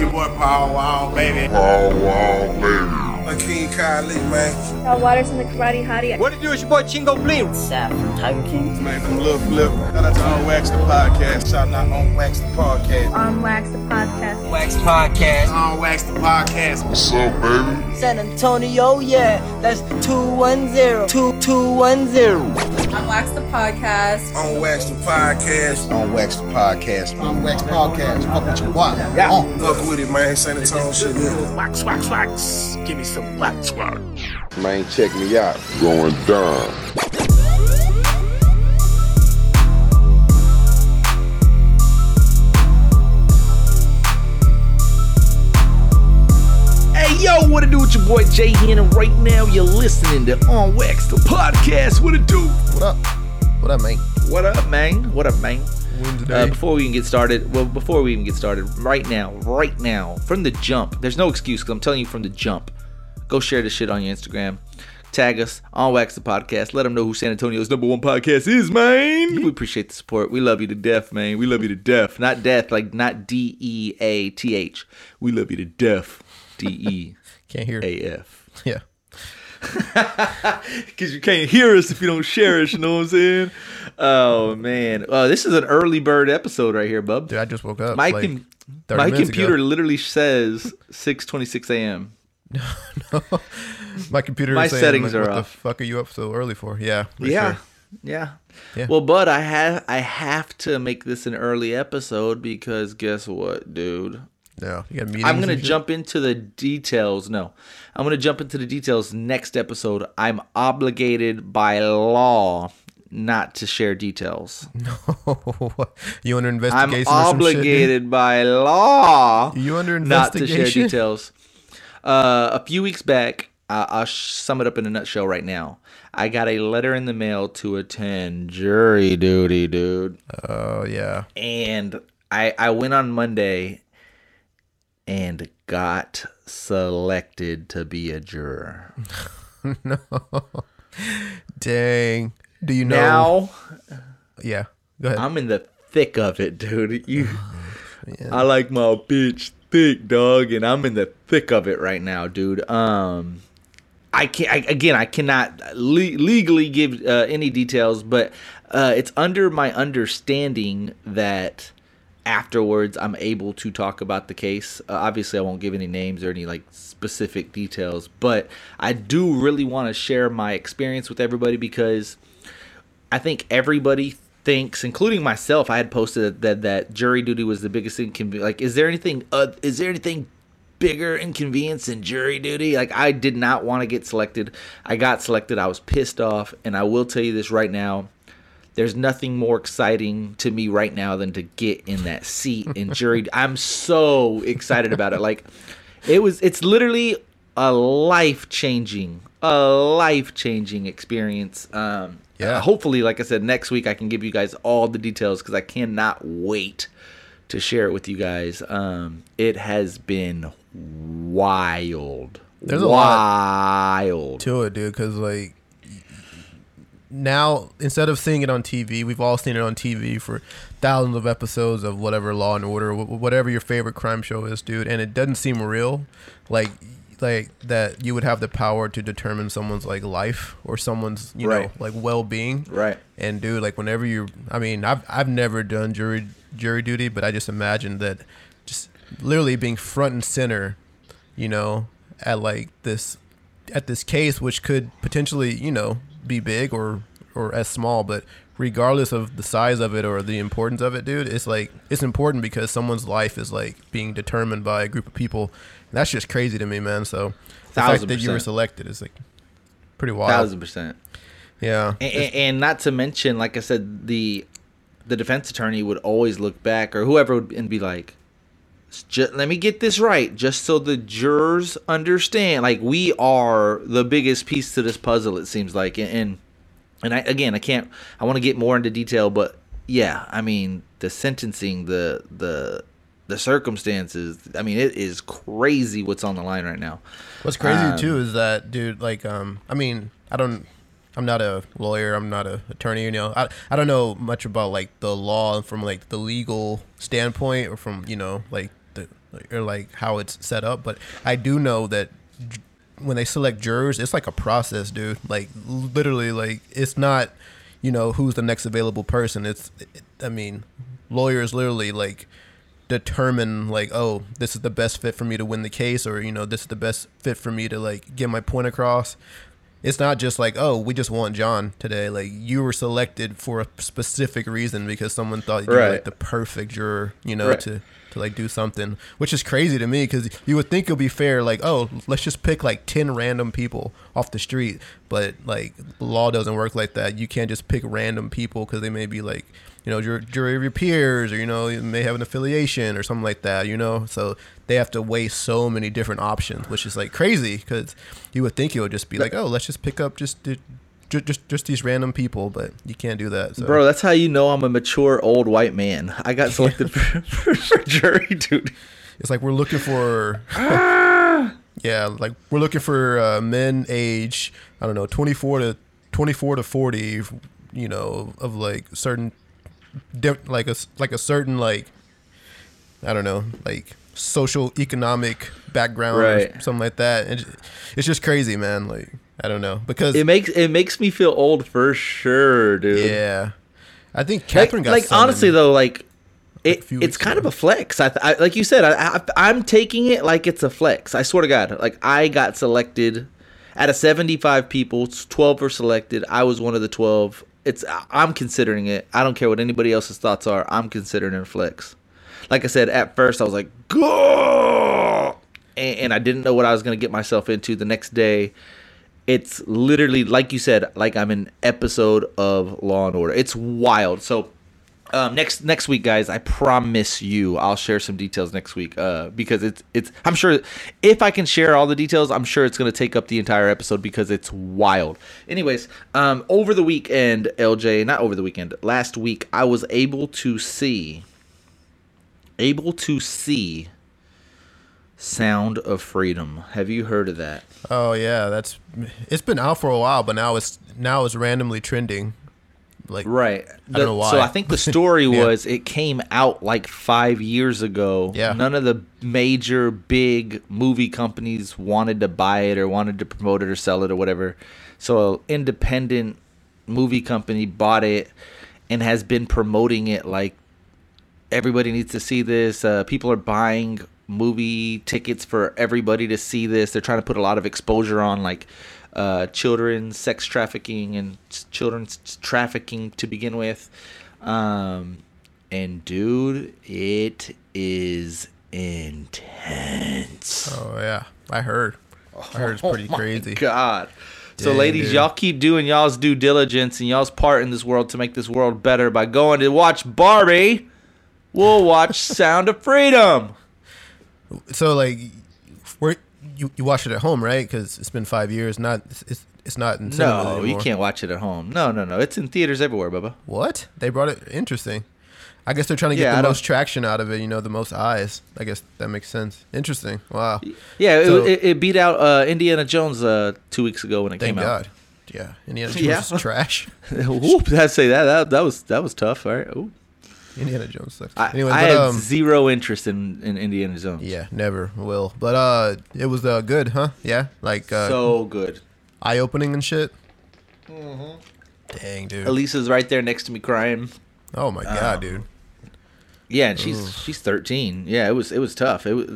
your boy Paul Wall, baby. Paul Wall, baby. My king Kylie, man. Cal Waters and the Karate Hottie. What it do? It's your boy Chingo Bling. Saff from Tiger King. Man, I'm Lil Flip. Shout out to On Wax the Podcast. Shout out On Wax the Podcast. On Wax the Podcast. Wax Podcast. On Wax the Podcast. What's up, baby? San Antonio, yeah. That's 210. 2210. On Wax the Podcast. On Wax the Podcast. On Wax the Podcast. On Wax Podcast. Fuck with your boy. Yeah. On. Fuck with it, man. San Antonio shit. Wax, wax, wax. Give me some wax, wax. Man, check me out. Going down. Hey, yo, what it do with your boy JHen, and right now you're listening to On Wax, the podcast. What it do? What up? What up, man? What up, man? What up, man? Wednesday. Uh, before we even get started, well, before we even get started, right now, right now, from the jump, there's no excuse because I'm telling you from the jump. Go share this shit on your Instagram. Tag us on Wax the Podcast. Let them know who San Antonio's number one podcast is, man. We appreciate the support. We love you to death, man. We love you to death. Not death, like not D E A T H. We love you to death. D E Can't hear. A F. Yeah. Because you can't hear us if you don't share us, you know what I'm saying? Oh, man. Uh, this is an early bird episode right here, bub. Dude, I just woke up. My, like, com- my computer ago. literally says 6:26 a.m. My computer. my is saying, settings like, are what off. the fuck are you up so early for? Yeah. for Yeah. sure. yeah, Yeah. Well, but I have I have to make this an early episode because guess what, dude? Yeah. You got meetings. I'm gonna jump into the details. No, I'm gonna jump into the details next episode. I'm obligated by law not to share details. No, you under investigation? I'm investigation? or some shit, obligated by law. You under investigation? not to share details. Uh, a few weeks back, I- I'll sum it up in a nutshell right now. I got a letter in the mail to attend jury duty, dude, Oh yeah. and I I went on Monday and got selected to be a juror. No. Dang. Do you know? Now Yeah. Go ahead. I'm in the thick of it, dude. You, I like my bitch thick, dog, and I'm in the thick of it right now, dude. Um, I can't. I, again, I cannot le- legally give uh, any details, but uh, it's under my understanding that afterwards I'm able to talk about the case. Uh, obviously, I won't give any names or any like specific details, but I do really want to share my experience with everybody because I think everybody thinks, including myself, I had posted that that jury duty was the biggest inconvenience. Like, is there anything? Uh, is there anything bigger inconvenience than jury duty? Like, I did not want to get selected. I got selected. I was pissed off, and I will tell you this right now. There's nothing more exciting to me right now than to get in that seat in jury. I'm so excited about it. Like, it was. It's literally a life changing, a life changing experience. Um, Yeah. uh, hopefully, like I said, next week I can give you guys all the details because I cannot wait to share it with you guys. Um, it has been wild. There's a lot wild. to it, dude. Because like now, instead of seeing it on TV, we've all seen it on TV for thousands of episodes of whatever Law and Order, whatever your favorite crime show is, dude. And it doesn't seem real, like like that you would have the power to determine someone's like life or someone's you know like well being. Right. And dude, like whenever you, I mean, I've I've never done jury jury duty, but I just imagine that just literally being front and center, you know, at like this at this case, which could potentially, you know, be big or or as small, but regardless of the size of it or the importance of it, dude, it's like it's important because someone's life is like being determined by a group of people. That's just crazy to me, man. So the fact that you were selected is like pretty wild. Thousand percent. Yeah. and, and, and not to mention, like I said, the the defense attorney would always look back, or whoever would, and be like, "Ju- "Let me get this right, just so the jurors understand. Like we are the biggest piece to this puzzle. It seems like, and and, and I, again, I can't. I want to get more into detail, but yeah, I mean, the sentencing, the the the circumstances. I mean, it is crazy what's on the line right now. What's crazy Um, too is that, dude. Like, um, I mean, I don't. I'm not a lawyer. I'm not a attorney. You know, I I don't know much about like the law from like the legal standpoint or from you know like the or like how it's set up, but I do know that when they select jurors, it's like a process, dude. Like literally, like it's not, you know, who's the next available person. It's, it, I mean, lawyers literally like determine like, oh, this is the best fit for me to win the case, or you know, this is the best fit for me to like get my point across. It's not just like, oh, we just want John today. Like you were selected for a specific reason because someone thought you were like the perfect juror, you know, Right. to to like do something, which is crazy to me because you would think it would be fair, like, oh, let's just pick like ten random people off the street, but like law doesn't work like that. You can't just pick random people because they may be like, you know, your jury of your peers, or you know, you may have an affiliation or something like that, you know. So they have to weigh so many different options, which is like crazy because you would think it would just be like, oh, let's just pick up just. The- ju- Just, just these random people, but you can't do that. So. Bro, that's how you know I'm a mature old white man. I got selected for, for, for jury duty. It's like we're looking for Yeah, like we're looking for uh, men age, I don't know, 24 to 24 to 40, you know, of like certain like a like a certain like I don't know, like social economic background or Right. something like that. And it's just crazy, man, like I don't know. Because It makes it makes me feel old for sure, dude. yeah. I think Like, Catherine got like honestly though, like it, it's weeks kind ago. of a flex. I, I like you said, I, I I'm taking it like it's a flex. I swear to God, like I got selected out of 75 people, 12 were selected. I was one of the 12. It's I'm considering it. I don't care what anybody else's thoughts are. I'm considering it a flex. Like I said, at first I was like, go, and, and I didn't know what I was gonna get myself into. The next day, it's literally like you said, like I'm an episode of Law and Order. It's wild. So um, next next week, guys, I promise you, I'll share some details next week. Uh, because it's it's I'm sure if I can share all the details, I'm sure it's gonna take up the entire episode because it's wild. Anyways, um, over the weekend, LJ, not over the weekend, last week, I was able to see, able to see. Sound of Freedom. Have you heard of that? Oh yeah, that's it's been out for a while, but now it's now it's randomly trending. Like Right. I don't know So. I think the story Yeah. was it came out like five years ago. Yeah. None of the major big movie companies wanted to buy it or wanted to promote it or sell it or whatever. So an independent movie company bought it and has been promoting it like everybody needs to see this. Uh, people are buying movie tickets for everybody to see this. They're trying to put a lot of exposure on like uh, children sex trafficking and children's trafficking to begin with. Um, and dude, it is intense. Oh yeah, I heard. I heard it's pretty Oh crazy. God. So, Dang, ladies, dude. y'all keep doing y'all's due diligence and y'all's part in this world to make this world better by going to watch Barbie. We'll watch Sound of Freedom. So like, where you you watch it at home, right? Because it's been five years. Not it's it's not in No, you can't watch it at home. No, no, no. It's in theaters everywhere, Bubba. What they brought it? Interesting. I guess they're trying to get Yeah, I the most traction out of it. You know, the most eyes. I guess that makes sense. Interesting. Wow. Yeah, So- it, it, beat out uh, Indiana Jones uh, two weeks ago when it Thank came God. Yeah. Indiana Jones Yeah. is trash. Whoop, I'd say that, that that was that was tough. All right. Ooh. Indiana Jones sucks. I, Anyway, I but, had um, zero interest in, in Indiana Jones. yeah, never will. But uh, it was uh good, huh? Yeah, like uh, So good. eye opening and shit. Mm-hmm. Dang, dude. Elisa's right there next to me crying. Oh my god, Um, dude. Yeah, and she's she's 13. Yeah, it was it was tough. It was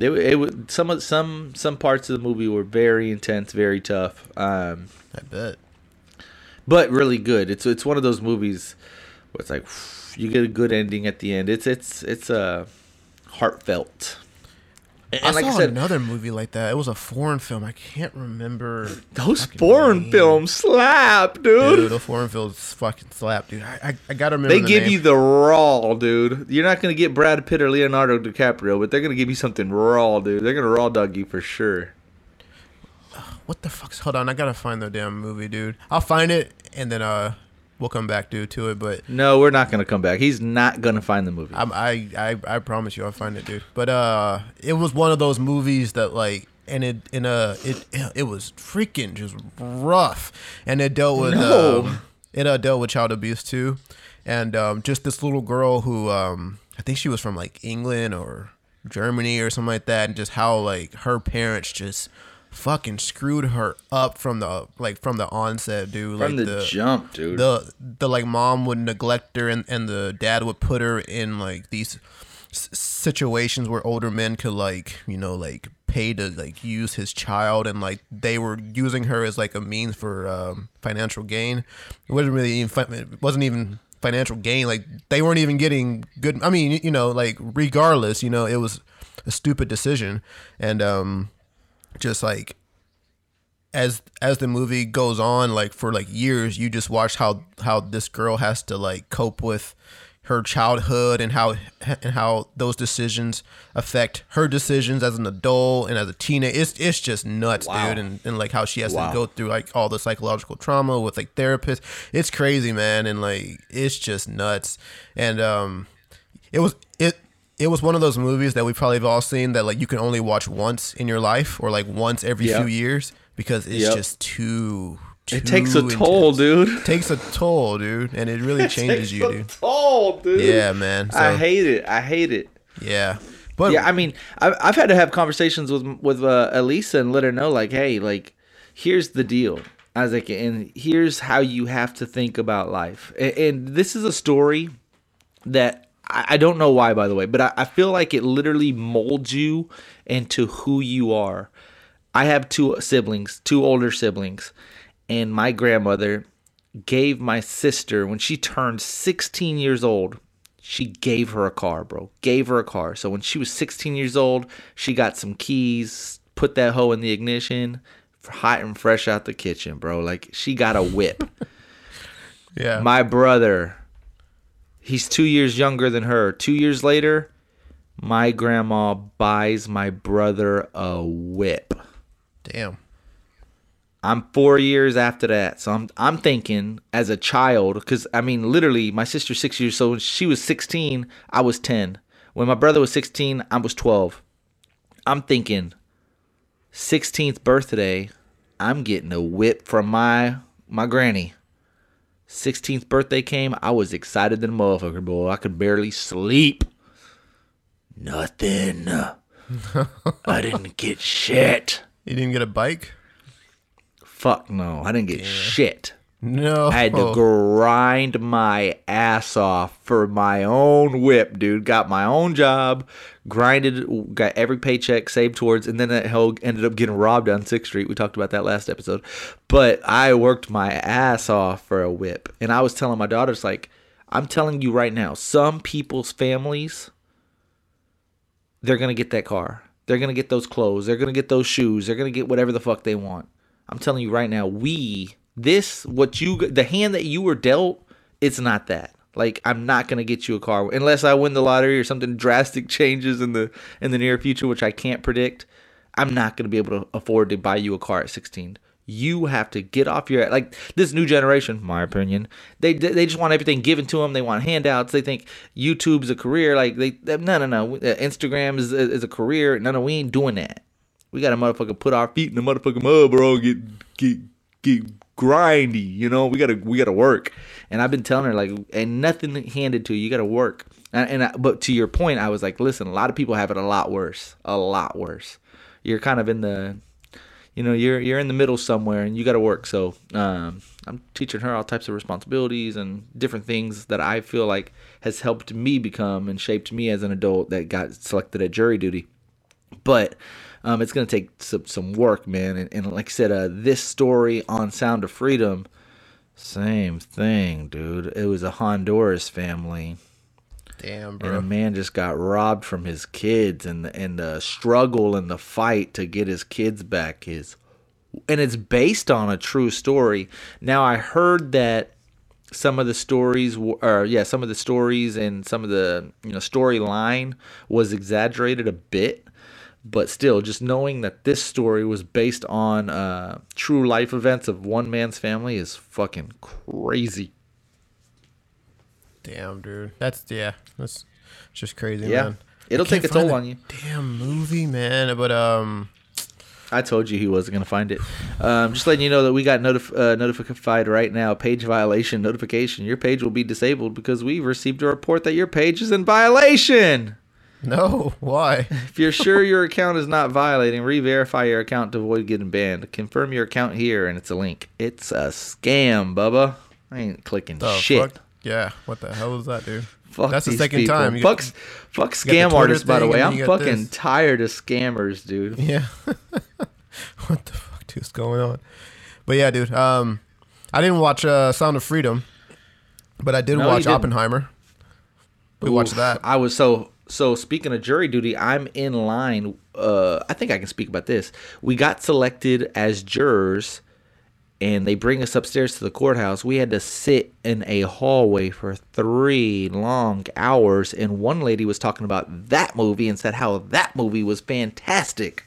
it, it was some of some some parts of the movie were very intense, very tough. Um, I bet. but really good. It's it's one of those movies where it's like you get a good ending at the end. It's it's it's uh, heartfelt. And, I like saw I said, another movie like that. It was a foreign film. I can't remember. those foreign name. films slap, dude. Dude, the foreign films fucking slap, dude. I I, I gotta remember. They the give name. you the raw, dude. You're not gonna get Brad Pitt or Leonardo DiCaprio, but they're gonna give you something raw, dude. They're gonna raw dog you for sure. what the fuck's. Hold on, I gotta find the damn movie, dude. I'll find it and then uh, we'll come back, dude, to it. But No, we're not gonna come back. He's not gonna find the movie. I'm, I I I promise you, I'll find it, dude. But uh, it was one of those movies that like. And it in a it it was freaking just rough, and it dealt with No. um, it uh, dealt with child abuse too, and um, just this little girl who um, I think she was from like England or Germany or something like that, and just how like her parents just fucking screwed her up from the like from the onset, dude. From like the, jump, dude. the the like mom would neglect her and, and the dad would put her in like these s- situations where older men could like you know like pay to like use his child and like they were using her as like a means for um, financial gain it wasn't really even fi- it wasn't even financial gain like they weren't even getting good i mean you know like regardless you know it was a stupid decision and um just like as as the movie goes on like for like years you just watch how how this girl has to like cope with her childhood and how and how those decisions affect her decisions as an adult and as a teenager it's it's just nuts Wow. dude and, and like how she has Wow. to go through like all the psychological trauma with like therapists it's crazy man and like it's just nuts and um it was it it was one of those movies that we probably have all seen that like you can only watch once in your life or like once every Yep. few years because it's Yep. just too, too it takes a toll, intense. dude. takes a toll dude and it really changes Takes you a dude toll, dude. yeah man so, I hate it. I hate it. yeah but yeah, I mean, I've, I've had to have conversations with with uh, Elisa and let her know, like, hey, like, here's the deal. I was like, and here's how you have to think about life. And, and this is a story that I, I don't know why, by the way, but I, I feel like it literally molds you into who you are. I have two siblings, two older siblings, and my grandmother gave my sister when she turned 16 years old she gave her a car bro gave her a car. So when she was 16 years old she got some keys put that hoe in the ignition hot and fresh out the kitchen bro. Like she got a whip. Yeah. My brother he's two years younger than her two years later my grandma buys my brother a whip damn I'm four years after that, so I'm I'm thinking as a child, because I mean, literally, my sister's six years, so when she was 16, I was 10. When my brother was 16, I was 12. I'm thinking, 16th birthday, I'm getting a whip from my my granny. 16th birthday came, I was excited than a motherfucker, boy. I could barely sleep. Nothing. I didn't get shit. you didn't get a bike Fuck no, I didn't get shit. No I had to grind my ass off for my own whip, dude. Got my own job, grinded, got every paycheck saved towards, and then that hell ended up getting robbed on Sixth Street. We talked about that last episode. But I worked my ass off for a whip, and I was telling my daughters like, I'm telling you right now, some people's families, they're gonna get that car. They're gonna get those clothes. They're gonna get those shoes. They're gonna get whatever the fuck they want. I'm telling you right now, we this what you the hand that you were dealt, it's not that. Like I'm not gonna get you a car unless I win the lottery or something drastic changes in the in the near future, which I can't predict. I'm not gonna be able to afford to buy you a car at 16. You have to get off your like this new generation, my opinion. They they just want everything given to them. They want handouts. They think YouTube's a career. Like they no no no. Uh, Instagram is is a career. No no, we ain't doing that. We got to motherfucker put our feet in the motherfucking mud, bro. Get get get grindy. You know, we gotta we gotta work. And I've been telling her like, and nothing handed to you. You gotta work. And, and I, but to your point, I was like, listen, a lot of people have it a lot worse, a lot worse. You're kind of in the, you know, you're you're in the middle somewhere, and you gotta work. So um, I'm teaching her all types of responsibilities and different things that I feel like has helped me become and shaped me as an adult that got selected at jury duty but um, it's gonna take some, some work, man. And, and like I said, uh, this story on Sound of Freedom, same thing, dude. It was a Honduras family, damn bro. and a man just got robbed from his kids, and the, and the struggle and the fight to get his kids back is, and it's based on a true story. Now I heard that some of the stories or yeah some of the stories and some of the you know storyline was exaggerated a bit but still just knowing that this story was based on uh, true life events of one man's family is fucking crazy. Damn dude. That's yeah that's just crazy Yeah. man. It'll take a toll on you. damn movie man but um i told you he wasn't going to find it. Um, just letting you know that we got notif- uh, notified right now page violation notification. Your page will be disabled because we've received a report that your page is in violation No, why? If you're sure your account is not violating, re-verify your account to avoid getting banned. Confirm your account here, and it's a link. It's a scam, Bubba. I ain't clicking The shit. fuck? Yeah, what the hell is that, dude? Fuck That's the second people. time. You Fuck, fuck scam artists, by the way. I'm then you got fucking this. tired of scammers, dude. Yeah. what the fuck, dude, is going on? But yeah, dude. Um, I didn't watch uh, Sound of Freedom, but I did No, watch. Oppenheimer. We watched that. I was so so. Speaking of jury duty, I'm in line. Uh, I think I can speak about this. We got selected as jurors, and they bring us upstairs to the courthouse. We had to sit in a hallway for three long hours, and one lady was talking about that movie and said how that movie was fantastic.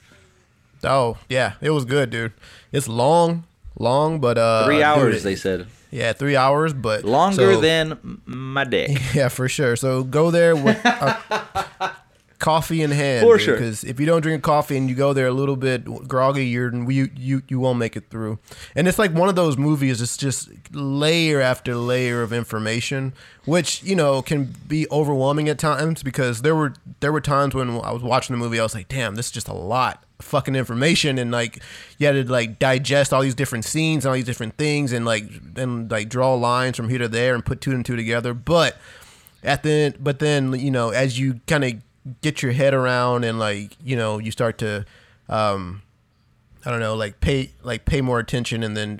Oh yeah, it was good, dude. It's long, long, but uh, Three hours, it- they said. Yeah, three hours, but Longer so- than my dick. Yeah, for sure. So go there with a coffee in hand. For sure. Because if you don't drink coffee and you go there a little bit groggy, you're you you you won't make it through. And it's like one of those movies. It's just layer after layer of information, which you know can be overwhelming at times. Because there were there were times when I was watching the movie, I was like, damn, this is just a lot fucking information and like you had to like digest all these different scenes and all these different things and like and like draw lines from here to there and put two and two together. But at the end, but then you know as you kind of get your head around and like you know you start to um i don't know like pay like pay more attention and then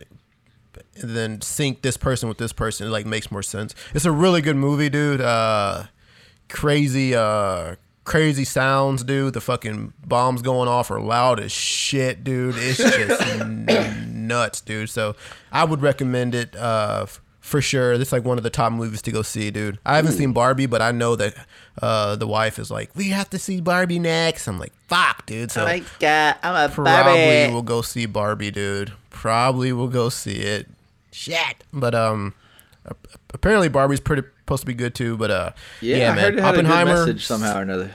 and then sync this person with this person it like makes more sense. It's a really good movie dude. Uh crazy uh crazy sounds dude the fucking bombs going off are loud as shit dude it's just n- nuts dude so i would recommend it uh for sure this is like one of the top movies to go see dude i haven't seen barbie but i know that uh the wife is like we have to see barbie next i'm like fuck dude so God, I'm a probably we will go see Barbie, dude. Probably will go see it. Shit. But um, apparently Barbie's pretty supposed to be good too. But uh, Yeah, yeah, man. heard it had a good Oppenheimer, message somehow or another.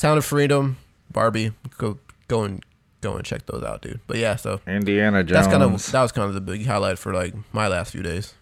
Sound of Freedom, Barbie. Go go and go and check those out, dude. But yeah, so Indiana Jones. that's kind of that was kind of the big highlight for like my last few days.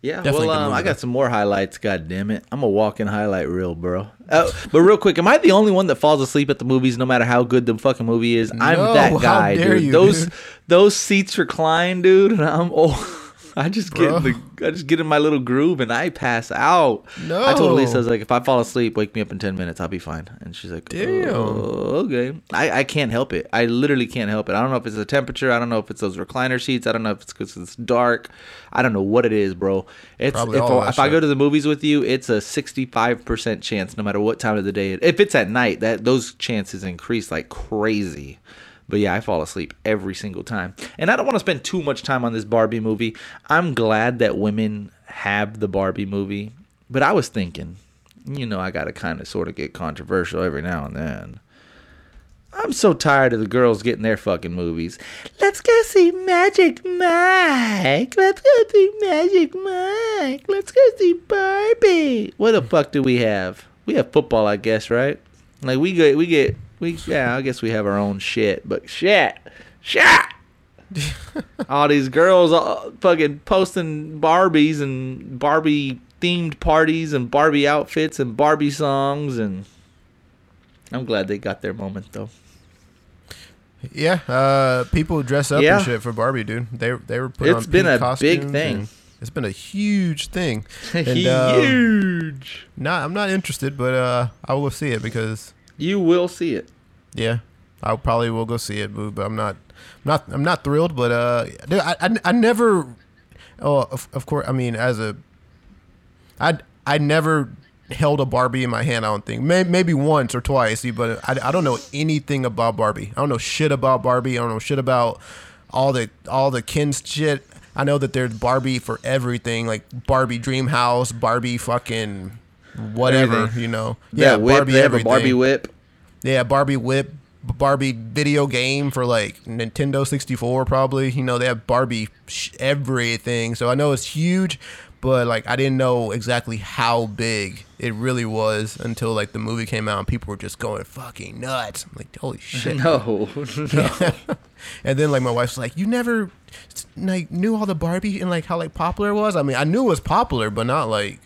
Yeah, Definitely well, um, I got some more highlights. God damn it, I'm a walking highlight reel, bro. Uh, but real quick, am I the only one that falls asleep at the movies, no matter how good the fucking movie is? I'm No, that how guy, dare dude. you, those dude. those seats recline, dude, and I'm oh, I just get in the, I just get in my little groove and I pass out. No, I told Lisa, I was like, if I fall asleep, wake me up in ten minutes, I'll be fine. And she's like, Damn. "Oh, okay. I, I can't help it. I literally can't help it. I don't know if it's the temperature. I don't know if it's those recliner seats. I don't know if it's because it's dark. I don't know what it is, bro. It's Probably if, I, if I go to the movies with you, it's a sixty-five percent chance, no matter what time of the day. It, if it's at night, that those chances increase like crazy. But yeah, I fall asleep every single time. And I don't want to spend too much time on this Barbie movie. I'm glad that women have the Barbie movie. But I was thinking, you know, I got to kind of sort of get controversial every now and then. I'm so tired of the girls getting their fucking movies. Let's go see Magic Mike. Let's go see Magic Mike. Let's go see Barbie. What the fuck do we have? We have football, I guess, right? Like we get, we get, we yeah. I guess we have our own shit, but shit, shit. all these girls all fucking posting Barbies and Barbie themed parties and Barbie outfits and Barbie songs and I'm glad they got their moment though. Yeah, uh, people dress up Yeah. and shit for Barbie, dude. They they were put It's on been a big thing. It's been a huge thing. And, um, Huge. Nah, I'm not interested, but uh, I will see it because You will see it. yeah, I probably will go see it. But I'm not, not, I'm not thrilled. But uh, I, I, I never. Oh, of, of course. I mean, as a, I, I never held a Barbie in my hand. I don't think. Maybe, once or twice, but I, I don't know anything about Barbie. I don't know shit about Barbie. I don't know shit about all the all the Ken's shit. I know that there's Barbie for everything, like Barbie Dream House, Barbie fucking whatever, Everything. you know. Yeah, whip. they have a. Barbie whip. Yeah, Barbie Whip, Barbie video game for like Nintendo 64 probably. You know, they have Barbie sh- everything. So I know it's huge, but like I didn't know exactly how big it really was until like the movie came out and people were just going fucking nuts. I'm like, holy shit. No, no. and then like my wife's like, "You never like knew all the Barbie and like how like popular it was?" I mean, I knew it was popular, but not like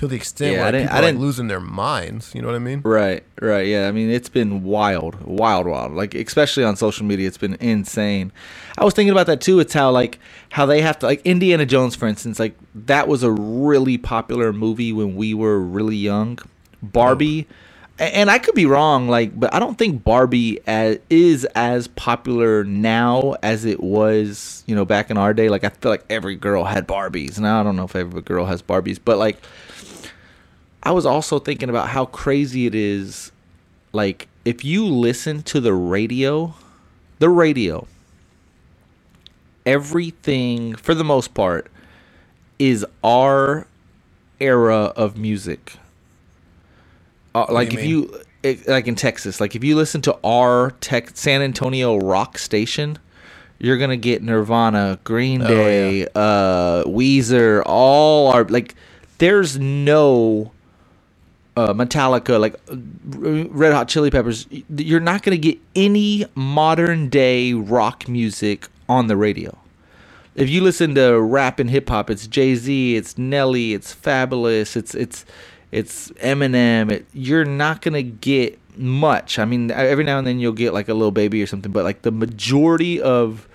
to the extent Yeah, I didn't- people I are like didn't- losing their minds. You know what I mean? Right, right. Yeah, I mean, it's been wild, wild, wild. Like, especially on social media, it's been insane. I was thinking about that too. It's how, like, how they have to, like, Indiana Jones, for instance, like, that was a really popular movie when we were really young. Barbie, oh. a- and I could be wrong, like, but I don't think Barbie as, is as popular now as it was, you know, back in our day. Like, I feel like every girl had Barbies. Now, I don't know if every girl has Barbies, but, like, I was also thinking about how crazy it is. Like, if you listen to the radio, the radio, everything, for the most part, is our era of music. Uh, like, do if you you, it, like in Texas, like if you listen to our tech, San Antonio rock station, you're gonna get Nirvana, Green Oh, Day, uh, Weezer, all are like. There's no uh, Metallica, like Red Hot Chili Peppers. You're not gonna get any modern day rock music on the radio. If you listen to rap and hip hop, it's Jay Z, it's Nelly, it's Fabolous, it's it's it's Eminem. It, you're not gonna get much. I mean, every now and then you'll get like a Lil Baby or something, but like the majority of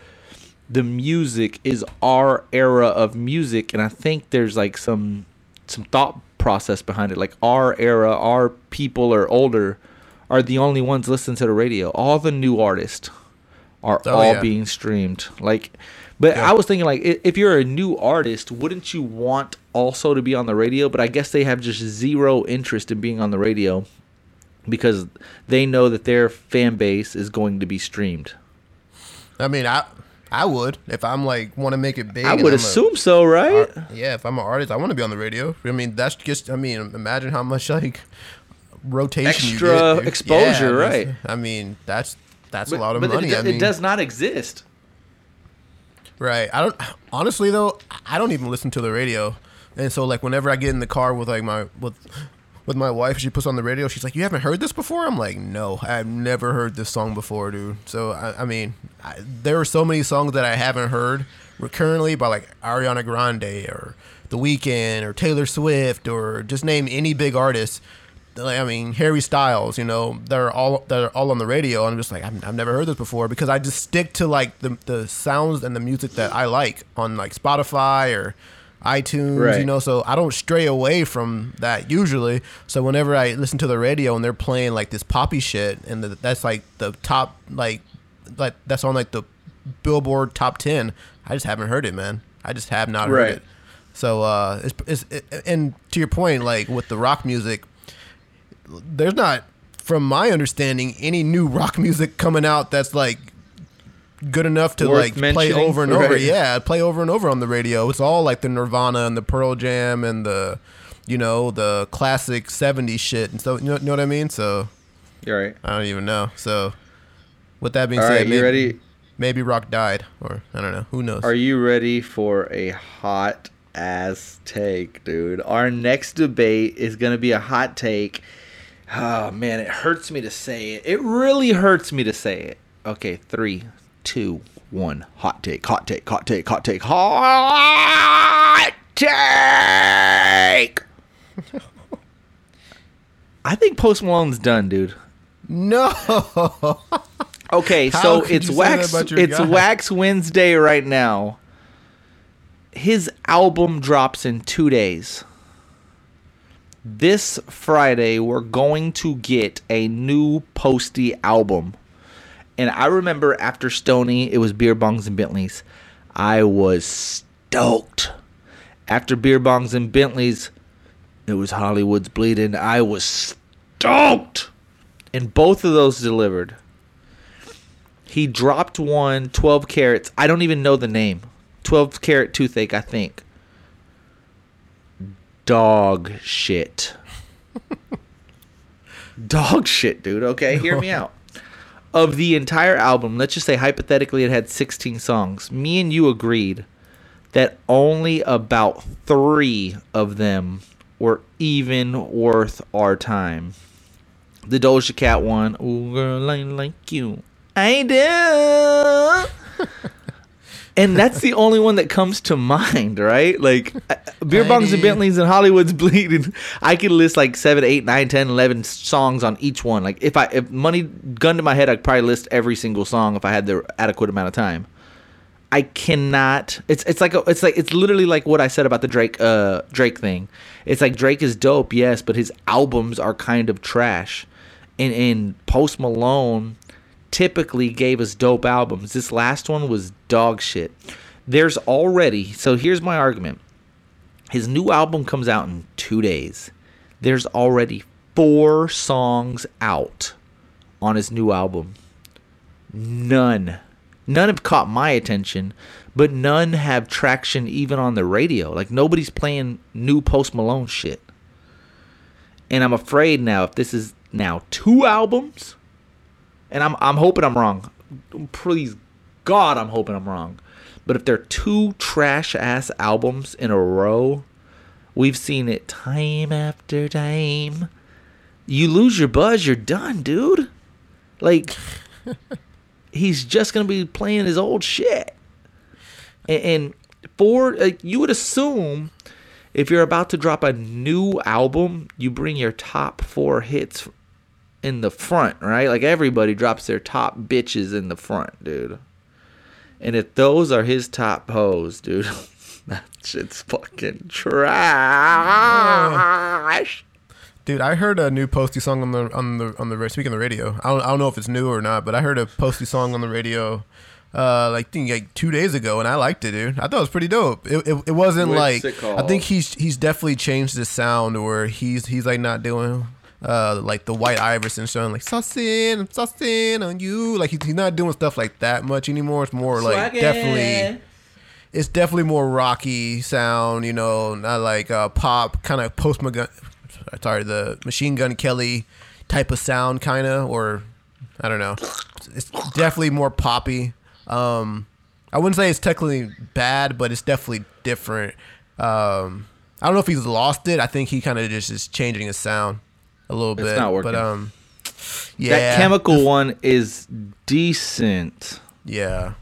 the music is our era of music, and I think there's like some some thought process behind it. Like our era, our people are older, are the only ones listening to the radio. All the new artists are Oh, all yeah. being streamed. Like, but I was thinking like, if you're a new artist, wouldn't you want also to be on the radio? But I guess they have just zero interest in being on the radio because they know that their fan base is going to be streamed. I mean, I I would if I'm like want to make it big. I would I'm a- assume so, right? ar- yeah, if I'm an artist, I want to be on the radio. I mean, that's just. I mean, imagine how much like rotation, you Extra get, exposure, Yeah, right. I mean, that's that's But- a lot of but money. It, do- I mean, it does not exist. Right. I don't honestly though, I don't even listen to the radio. And so like whenever I get in the car with like my with with my wife, she puts on the radio, she's like, "You haven't heard this before?" I'm like, "No, I've never heard this song before, dude." So I, I mean, I, there are so many songs that I haven't heard currently by like Ariana Grande or The Weeknd or Taylor Swift or just name any big artist. I mean, Harry Styles, you know, they're all they're all on the radio. I'm just like, I've, I've never heard this before because I just stick to like the the sounds and the music that I like on like Spotify or iTunes, Right. you know. So I don't stray away from that usually. So whenever I listen to the radio and they're playing like this poppy shit, and the, that's like the top like like that's on like the Billboard top ten, I just haven't heard it, man. I just have not heard Right. it. So uh, it's, it's it, and to your point, like with the rock music, there's not, from my understanding, any new rock music coming out that's like good enough to Worth like play over and over. right. Yeah, play over and over on the radio. It's all like the Nirvana and the Pearl Jam and the, you know, the classic '70s shit. And so you know, know what I mean. So You're right. I don't even know. So with that being All said, right, you maybe, ready? Maybe rock died, or I don't know. Who knows? Are you ready for a hot ass take, dude? Our next debate is gonna be a hot take. Oh man, it hurts me to say it. It really hurts me to say it. Okay, three, two, one. Hot take, hot take, hot take, hot take, hot take. I think Post Malone's done, dude. no. Okay, How so it's you say that wax. It's guy? Wax Wednesday right now. His album drops in two days. This Friday, we're going to get a new Posty album. And I remember after Stony, it was Beer Bongs and Bentleys. I was stoked. After Beer Bongs and Bentleys, it was Hollywood's Bleeding. I was stoked. And both of those delivered. He dropped one 12 carats. I don't even know the name. 12 carat toothache, I think. Dog shit. Dog shit, dude. Okay, hear me out. Of the entire album, let's just say hypothetically it had 16 songs. Me and you agreed that only about three of them were even worth our time. The Doja Cat one, Ooh, girl, I like you. I do. and that's the only one that comes to mind, right? Like uh, beer bongs and Bentleys and Hollywood's bleeding. I could list like 7, 8, 9, 10, 11 songs on each one. Like if I if money gun to my head, I'd probably list every single song if I had the adequate amount of time. I cannot. It's it's like a, it's like it's literally like what I said about the Drake uh Drake thing. It's like Drake is dope, yes, but his albums are kind of trash. And and Post Malone typically gave us dope albums. This last one was dog shit. There's already so here's my argument. His new album comes out in 2 days. There's already 4 songs out on his new album. None. None have caught my attention, but none have traction even on the radio. Like nobody's playing new Post Malone shit. And I'm afraid now if this is now two albums, and I'm I'm hoping I'm wrong. Please God, I'm hoping I'm wrong. But if they're two trash ass albums in a row, we've seen it time after time. You lose your buzz, you're done, dude. Like he's just gonna be playing his old shit. And, and for uh, you would assume if you're about to drop a new album, you bring your top four hits in the front, right? Like everybody drops their top bitches in the front, dude. And if those are his top hoes, dude, that shit's fucking trash. Dude, I heard a new Posty song on the on the on the speaking of the radio. I don't, I don't know if it's new or not, but I heard a Posty song on the radio, uh, like think like two days ago, and I liked it, dude. I thought it was pretty dope. It, it, it wasn't What's like it I think he's he's definitely changed the sound where he's he's like not doing. Uh, like the White Iverson showing like saucing, I'm saucing on you. Like he's, he's not doing stuff like that much anymore. It's more like definitely it's definitely more rocky sound, you know, not like uh, pop, kind of post gun. Sorry, the Machine Gun Kelly type of sound, kind of, or I don't know. It's definitely more poppy. Um, I wouldn't say it's technically bad, but it's definitely different. Um, I don't know if he's lost it. I think he kind of just is changing his sound a little bit. It's not working. But um, yeah, That chemical one is decent. Yeah,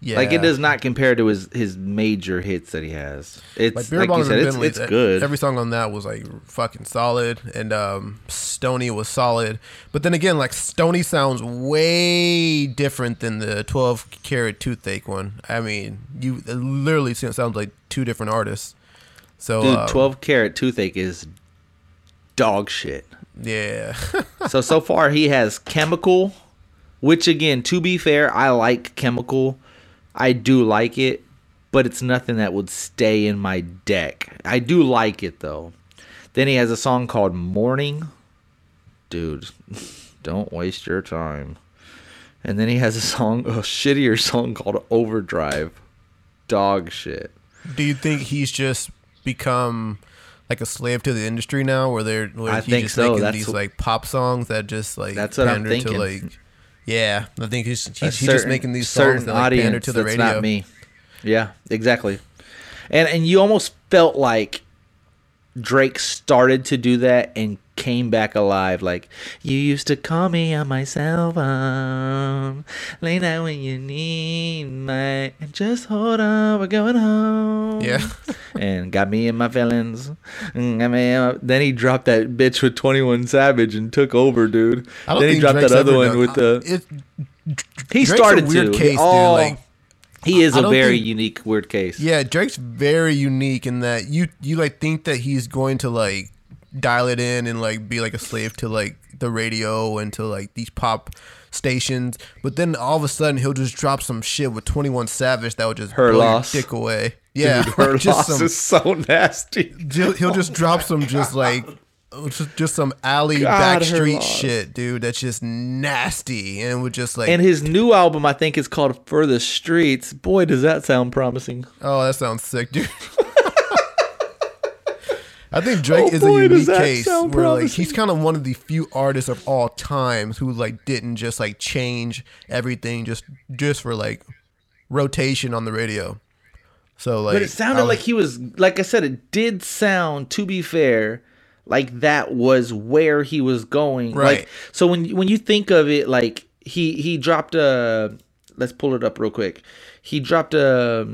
yeah. Like it does not compare to his his major hits that he has. It's Like Beer like, you said, it's, Bentley, it's that- good. Every song on that was like fucking solid, and um, Stony was solid. But then again, like Stony sounds way different than the 12 carat toothache one. I mean, you it literally sounds like two different artists. So Dude, um, twelve karat toothache is dog shit. yeah, so so far he has chemical, which again, to be fair, I like chemical. I do like it, but it's nothing that would stay in my deck. I do like it though. Then he has a song called Morning. Dude, don't waste your time. And then he has a song, a shittier song called Overdrive. Dog shit. do you think he's just become like a slave to the industry now, where they're where I he's just so. making That's these like pop songs that just like That's what I'm thinking. to like. Yeah, I think he's he's, he's just making these certain songs that like, pander audience to the that's radio. not me. Yeah, exactly. And and you almost felt like Drake started to do that and came back alive. Like you used to call me on my cell phone, late night when you need my, and just hold on, we're going home. Yeah. and got me in my feelings. Mm, I mean, uh, then he dropped that bitch with Twenty One Savage and took over, dude. Then he dropped Drake's that other one done- with the. It, He Drake's started weird to. case, dude, like- he is I a very think- unique weird case. yeah, Drake's very unique in that you you like think that he's going to like dial it in and like be like a slave to like the radio and to like these pop stations, but then all of a sudden he'll just drop some shit with Twenty One Savage that would just Her blow your dick away. Yeah, Dude, her just loss some is so nasty. He'll, he'll just drop some just like just, just some alley God, backstreet shit, dude. That's just nasty, and would just like And his new album, I think, is called "For the Streets." Boy, does that sound promising! oh, that sounds sick, dude. I think Drake Oh, is boy, a unique case where like he's kind of one of the few artists of all times who like didn't just like change everything just just for like rotation on the radio. So like, But it sounded was- like he was, like I said, it did sound. To be fair, like that was where he was going. Right. Like so when when you think of it, like he he dropped a let's pull it up real quick. He dropped a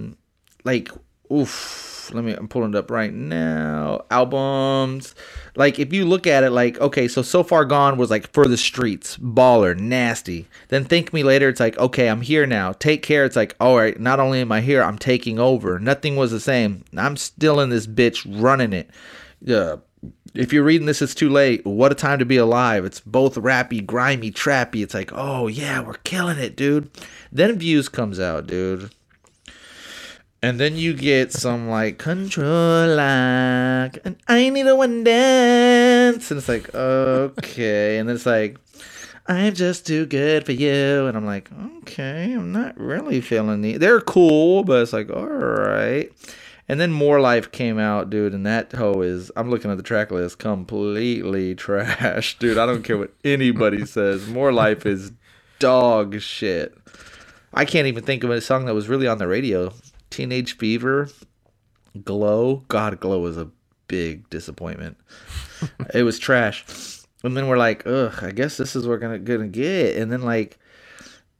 like oof. Let me. I'm pulling it up right now. Albums. Like if you look at it, like okay, so so far gone was like for the streets, baller, nasty. Then Thank Me Later. It's like okay, I'm here now. Take care. It's like all right. Not only am I here, I'm taking over. Nothing was the same. I'm still in this bitch running it. Yeah. If you're reading this, it's too late. What a time to be alive. It's both rappy, grimy, trappy. It's like, oh yeah, we're killing it, dude. Then Views comes out, dude. And then you get some like control like and I need a one dance. And it's like, okay. And then it's like, I'm just too good for you. And I'm like, okay, I'm not really feeling the they're cool, but it's like, all right. And then More Life came out, dude, and that hoe is I'm looking at the track list, completely trash. Dude, I don't care what anybody says. More Life is dog shit. I can't even think of a song that was really on the radio. Teenage Fever, Glow. God, Glow was a big disappointment. it was trash. And then we're like, ugh, I guess this is what we're gonna gonna get. And then like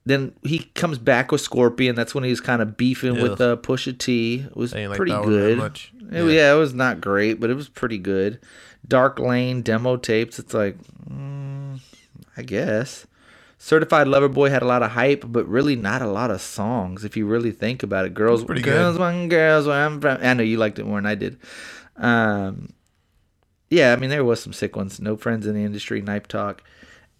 then he comes back with Scorpion. That's when he's kind of beefing with uh, Pusha T. It was like pretty that one that good. much. It- yeah. it was not great, but it was pretty good. Dark Lane demo tapes. It's like, mm, I guess. Certified Lover Boy had a lot of hype, but really not a lot of songs. If you really think about it, girls, girls, good. one girls, where I'm from. I know you liked it more than I did. Um, yeah, I mean there was some sick ones. No friends in the industry, Knife Talk,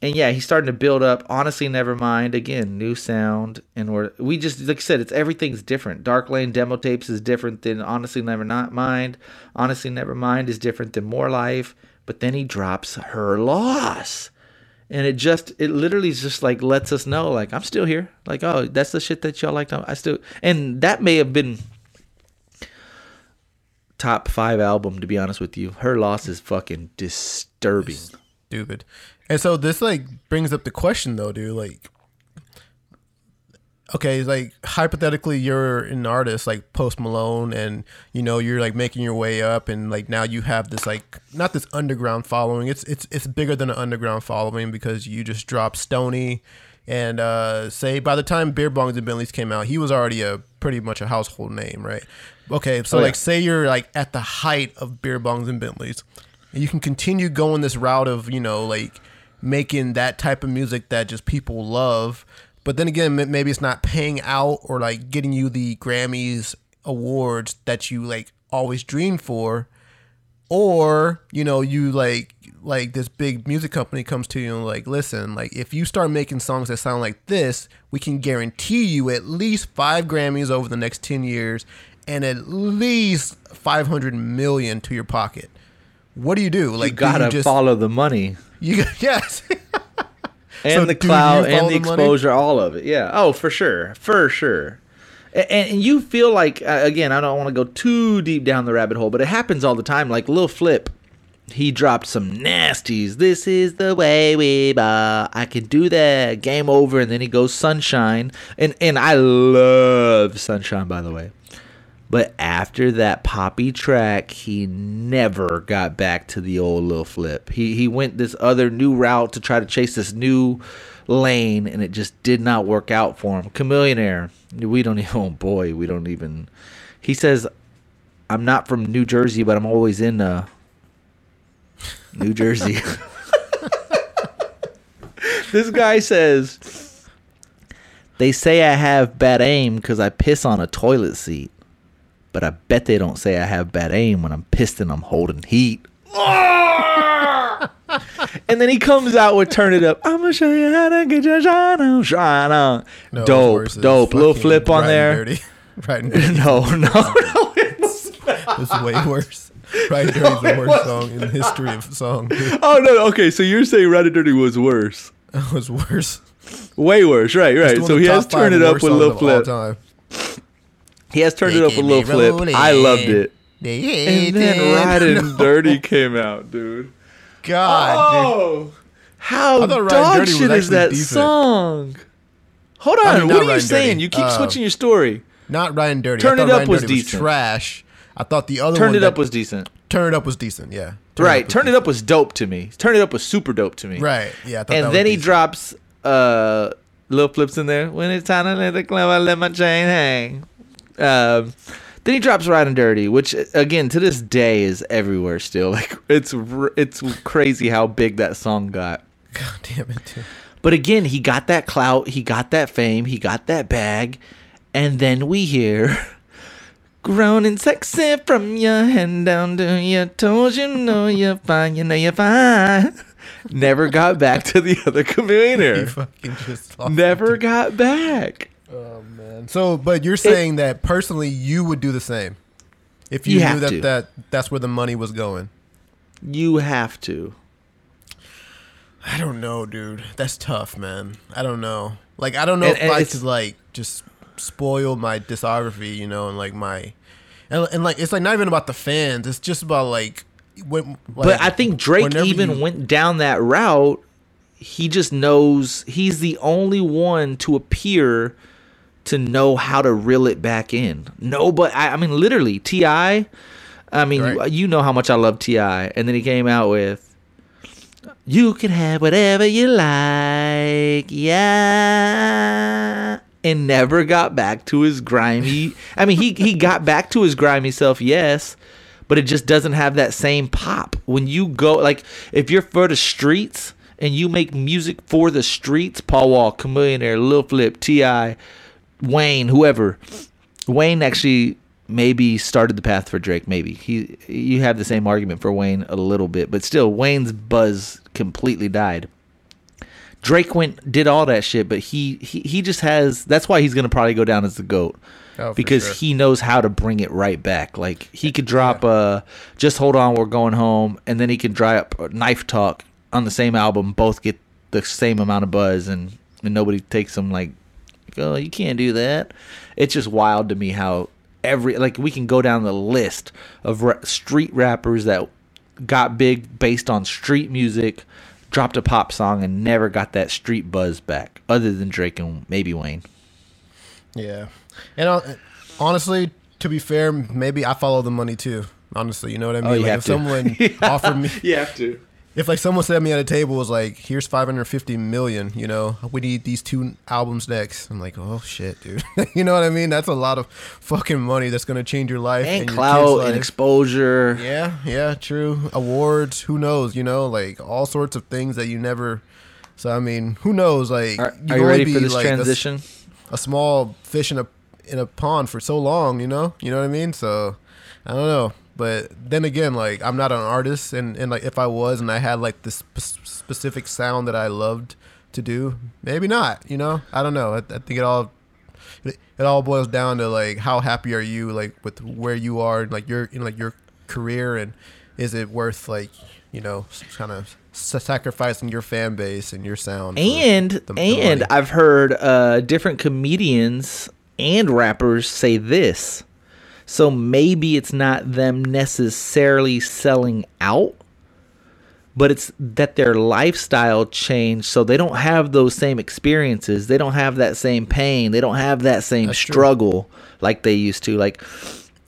and yeah, he's starting to build up. Honestly, never mind. Again, new sound, and we're we just like I said, it's everything's different. Dark Lane demo tapes is different than Honestly Never Not Mind. Honestly Never Mind is different than More Life. But then he drops Her Loss, and it just it literally just like lets us know like I'm still here. Like oh, that's the shit that y'all like. I still and that may have been top five album to be honest with you. Her Loss is fucking disturbing. stupid. And so this like brings up the question though, dude. Like, okay, like hypothetically, you're an artist like Post Malone, and you know you're like making your way up, and like now you have this like not this underground following. It's it's it's bigger than an underground following because you just dropped Stoney. And uh, say by the time Beer Bongs and Bentleys came out, he was already a pretty much a household name, right? Okay, so Oh, yeah. like say you're like at the height of Beer Bongs and Bentleys, and you can continue going this route of you know like making that type of music that just people love but then again maybe it's not paying out or like getting you the grammys awards that you like always dreamed for. Or you know you like like this big music company comes to you and like listen like if you start making songs that sound like this we can guarantee you at least five grammys over the next 10 years and at least 500 million to your pocket. What do you do? Like you gotta just, follow the money. You yes and So the cloud and the money? exposure, all of it. Yeah. Oh, for sure, for sure. And, and you feel like uh, again, I don't want to go too deep down the rabbit hole, but it happens all the time. Like Lil Flip, he dropped some nasties. This is the way we buy. I can do that. Game over, and then he goes Sunshine, and and I love Sunshine by the way. But after that poppy track, he never got back to the old Lil Flip. He he went this other new route to try to chase this new lane, and it just did not work out for him. Chamillionaire, we don't even. Oh boy, we don't even. He says, "I'm not from New Jersey, but I'm always in uh, New Jersey." this guy says, "They say I have bad aim because I piss on a toilet seat." But I bet they don't say I have bad aim when I'm pissed and I'm holding heat. and then he comes out with "Turn It Up." I'm gonna show you how to get your shine on, shine on. No, dope, dope. Lil Flip on there. Dirty. Riding Dirty No, no, no. It's is way worse. Riding Dirty is the worst song in the history of song. Oh no. Okay, so you're saying "Riding Dirty" was worse, was worse. way worse, right? Right. So he has "Turn It Up" with Lil all Flip. He has "Turn It Up" a Lil Flip. I loved it. And then "Riding Dirty" came out, dude. God, dude. Oh, how I dog shit is that decent. song? Hold on, I mean, what are you saying? Dirty. You keep Uh, switching your story. Not Riding Dirty. Turn It Up was Dirty decent. trash. I thought the other Turn It Up was decent. Turn It Up was decent. Yeah. Turn right. was Turn It. Up was dope to me. Turn It Up was super dope to me. Right. Yeah. I thought that And was then he decent. drops uh Lil Flip's in there. When it's time to let the club, I let my chain hang. Um, then he drops "Riding Dirty," which again to this day is everywhere still. Like it's it's crazy how big that song got. God damn it, dude. But again, he got that clout, he got that fame, he got that bag, and then we hear grown and sexy from your head down to your toes. You know you're fine, you know you're fine. Never got back to the other You community. fucking just lost Never got back. Oh man. So, but you're saying that personally, you would do the same if you, You knew that to. that that's where the money was going. You have to. I don't know, dude. That's tough, man. I don't know. Like, I don't know And- if and I could like just spoil my discography, you know, and like my and, and like it's like not even about the fans. It's just about like when. Like, but I think Drake even you- went down that route. He just knows he's the only one to appear to know how to reel it back in. No, but I, I mean, literally, T.I. I mean, Right. you know how much I love T.I., and then he came out with, "You can have whatever you like, yeah," and never got back to his grimy. I mean, he he got back to his grimy self, yes, but it just doesn't have that same pop. When you go, like, if you're for the streets and you make music for the streets, Paul Wall, Chamillionaire, Lil Flip, T.I., Wayne, whoever. Wayne actually maybe started the path for Drake. Maybe he you have the same argument for Wayne a little bit, but still Wayne's buzz completely died. Drake went did all that shit, but he he, he just has. That's why he's gonna probably go down as the goat Oh, because sure. he knows how to bring it right back. Like he could drop uh just hold on, we're going home, and then he can drop uh, knife talk on the same album. Both get the same amount of buzz, and and nobody takes them like, oh, you can't do that. It's just wild to me how every like we can go down the list of ra- street rappers that got big based on street music. Dropped a pop song and never got that street buzz back, other than Drake and maybe Wayne. Yeah, and uh, honestly, to be fair, maybe I follow the money too. Honestly, you know what I mean. Oh, you like have if to. someone offered me, You have to. If like someone said me at a table was like, "Here's 550 million, you know, we need these two albums next. I'm like, oh shit, dude. you know what I mean? That's a lot of fucking money that's gonna change your life and your clout and exposure. Yeah, yeah, true. Awards, who knows? You know, like all sorts of things that you never. So I mean, who knows? Like, Are, you are you ready be, for this like, a transition? a small fish in a in a pond for so long, you know? You know what I mean? So I don't know. But then again, like I'm not an artist and, and like if I was and I had like this sp- specific sound that I loved to do, maybe not, you know? I don't know. I, I think it all it, it all boils down to like how happy are you like with where you are like your in like your career and is it worth like, you know, kind of sacrificing your fan base and your sound And the- the and money? I've heard uh, different comedians and rappers say this. So maybe it's not them necessarily selling out, but it's that their lifestyle changed so they don't have those same experiences. They don't have that same pain. They don't have that same That's true. struggle like they used to. Like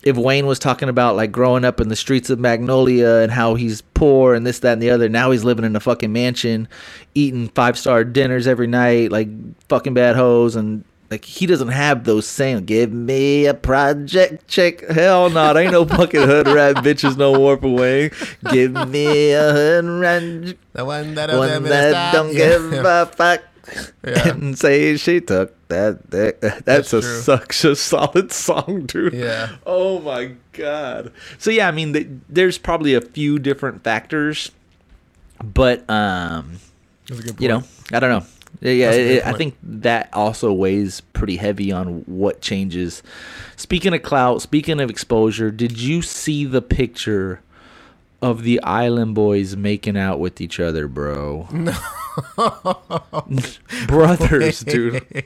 if Wayne was talking about like growing up in the streets of Magnolia and how he's poor and this, that, and the other, now he's living in a fucking mansion, eating five star dinners every night, like fucking bad hoes and like he doesn't have those same give me a project check. Hell no, there ain't no fucking hood rat bitches no more for Wayne. Give me a hood rat the one that, one that don't yeah. give a fuck Yeah. and say she took that. that that's That's a true. such a solid song, dude. Yeah. Oh my god. So yeah, I mean, th- there's probably a few different factors, but um, That's a good you know. I don't know. Yeah, it, I think that also weighs pretty heavy on what changes. Speaking of clout, speaking of exposure, did you see the picture of the Island Boys making out with each other, bro? No. Brothers, dude.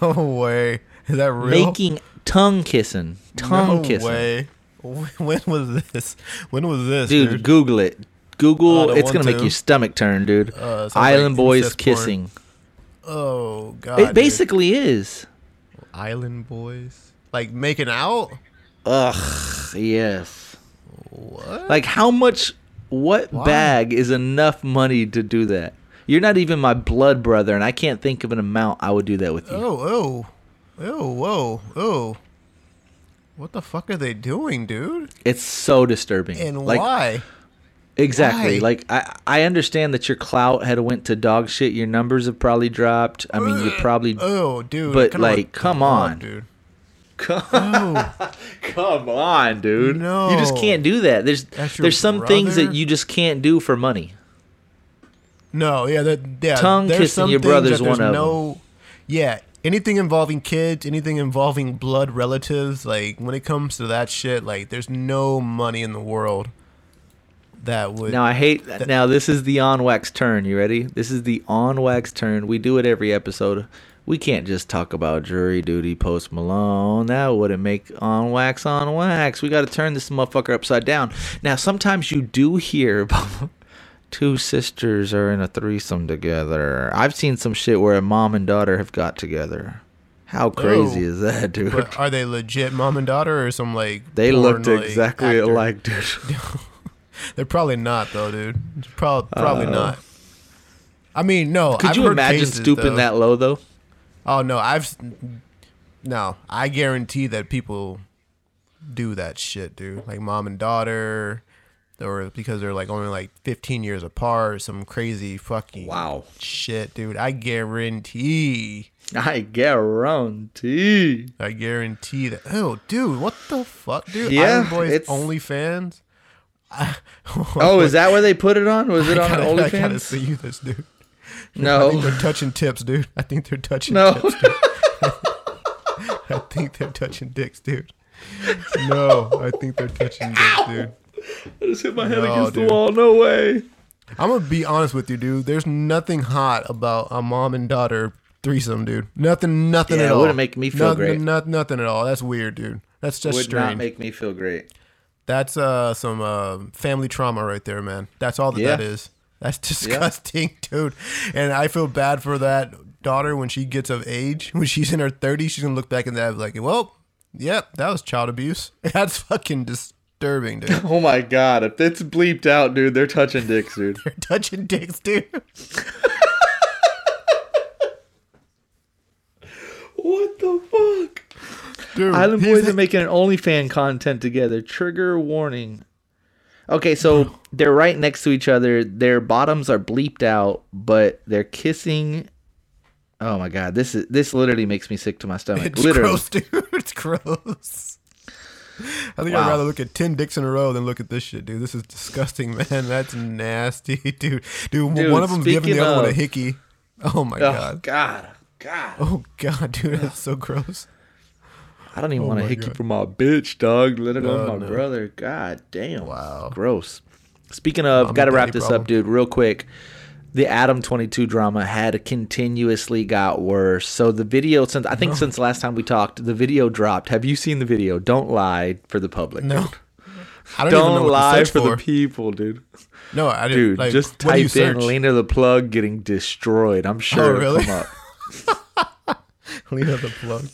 no way. Is that real? Making tongue kissing. Tongue no kissing. way. When was this? When was this, Dude, dude? Google it. Google, Oh, it's going to make your stomach turn, dude. Uh, Island like Boys kissing. porn. Oh god. It dude. basically is. Island Boys like making out. Ugh, yes. What? Like how much what Why? bag is enough money to do that? You're not even my blood brother, and I can't think of an amount I would do that with you. Oh, oh, oh, whoa, oh. What the fuck are they doing, dude? It's so disturbing. And like, why? Exactly. Why? Like I, I understand that your clout had went to dog shit. Your numbers have probably dropped. I mean, you probably. Oh, dude. But, I like, want come on. dude. Come, oh. come on, dude. No. You just can't do that. There's there's some things that you just can't do for money. No, yeah, that yeah. Tongue kissing your brother's one of no, Yeah, anything involving kids, anything involving blood relatives, like when it comes to that shit, like there's no money in the world that would. Now I hate. that, Now this is the on wax turn. You ready? This is the on wax turn. We do it every episode. We can't just talk about jury duty, post Malone. That wouldn't make on wax on wax. We got to turn this motherfucker upside down. Now sometimes you do hear about two sisters are in a threesome together. I've seen some shit where a mom and daughter have got together. How crazy is that, dude? But are they legit mom and daughter or some like? they looked exactly actor? alike, dude. They're probably not though, dude. Probably probably Uh, not. I mean, no. Could I've you imagine cases, stooping though. that low though? Oh no, I've no. I guarantee that people do that shit, dude. Like mom and daughter, or because they're like only like 15 years apart, some crazy fucking Wow. shit, dude. I guarantee. I guarantee. I guarantee that. Oh, dude, what the fuck, dude? Yeah, Island Boys it's- OnlyFans. Oh, is that where they put it on? Was it I on gotta, I gotta see you this, dude. I think No. they're touching tips, dude. I think they're touching No. tips. Dude. I think they're touching dicks, dude. No, I think they're touching dicks, dude. I just hit my head No, against dude. the wall. No way. I'm gonna be honest with you, dude. There's nothing hot about a mom and daughter threesome, dude. Nothing, nothing Yeah, at it all. wouldn't make me feel nothing, great. Not, nothing at all. That's weird, dude. That's just Would strange. not make me feel great. That's uh some uh, family trauma right there, man. That's all that Yeah. that is. That's disgusting, dude. And I feel bad for that daughter when she gets of age. When she's in her 30s, she's gonna look back at that and be like, well, yep, that was child abuse. That's fucking disturbing, dude. Oh my god, if it's bleeped out, dude, they're touching dicks, dude. They're touching dicks, dude. what the fuck? Dude, Island Boys are making an OnlyFan content together. Trigger warning. Okay, so they're right next to each other. Their bottoms are bleeped out, but they're kissing. Oh my god, this is this literally makes me sick to my stomach. It's literally. gross, dude. It's gross. I think Wow. I'd rather look at 10 dicks in a row than look at this shit, dude. This is disgusting, man. That's nasty, dude. Dude, Dude, one of them's giving the other one a hickey. Oh my Oh god. god, god. Oh god, dude, that's so gross. I don't even Oh want to hickey God. from my bitch, dog. Let alone No, my no. brother. God damn. Wow. Gross. Speaking of, got to wrap this problem. up, dude, real quick. The Adam 22 drama had continuously got worse. So the video since I think since last time we talked, the video dropped. Have you seen the video? Don't lie for the public. No. dude. I don't, Don't lie for, for. the people, dude. no, I didn't. Dude, like, just you type in search? Lena the plug getting destroyed. I'm oh, sure it'll come up. Lena the plug.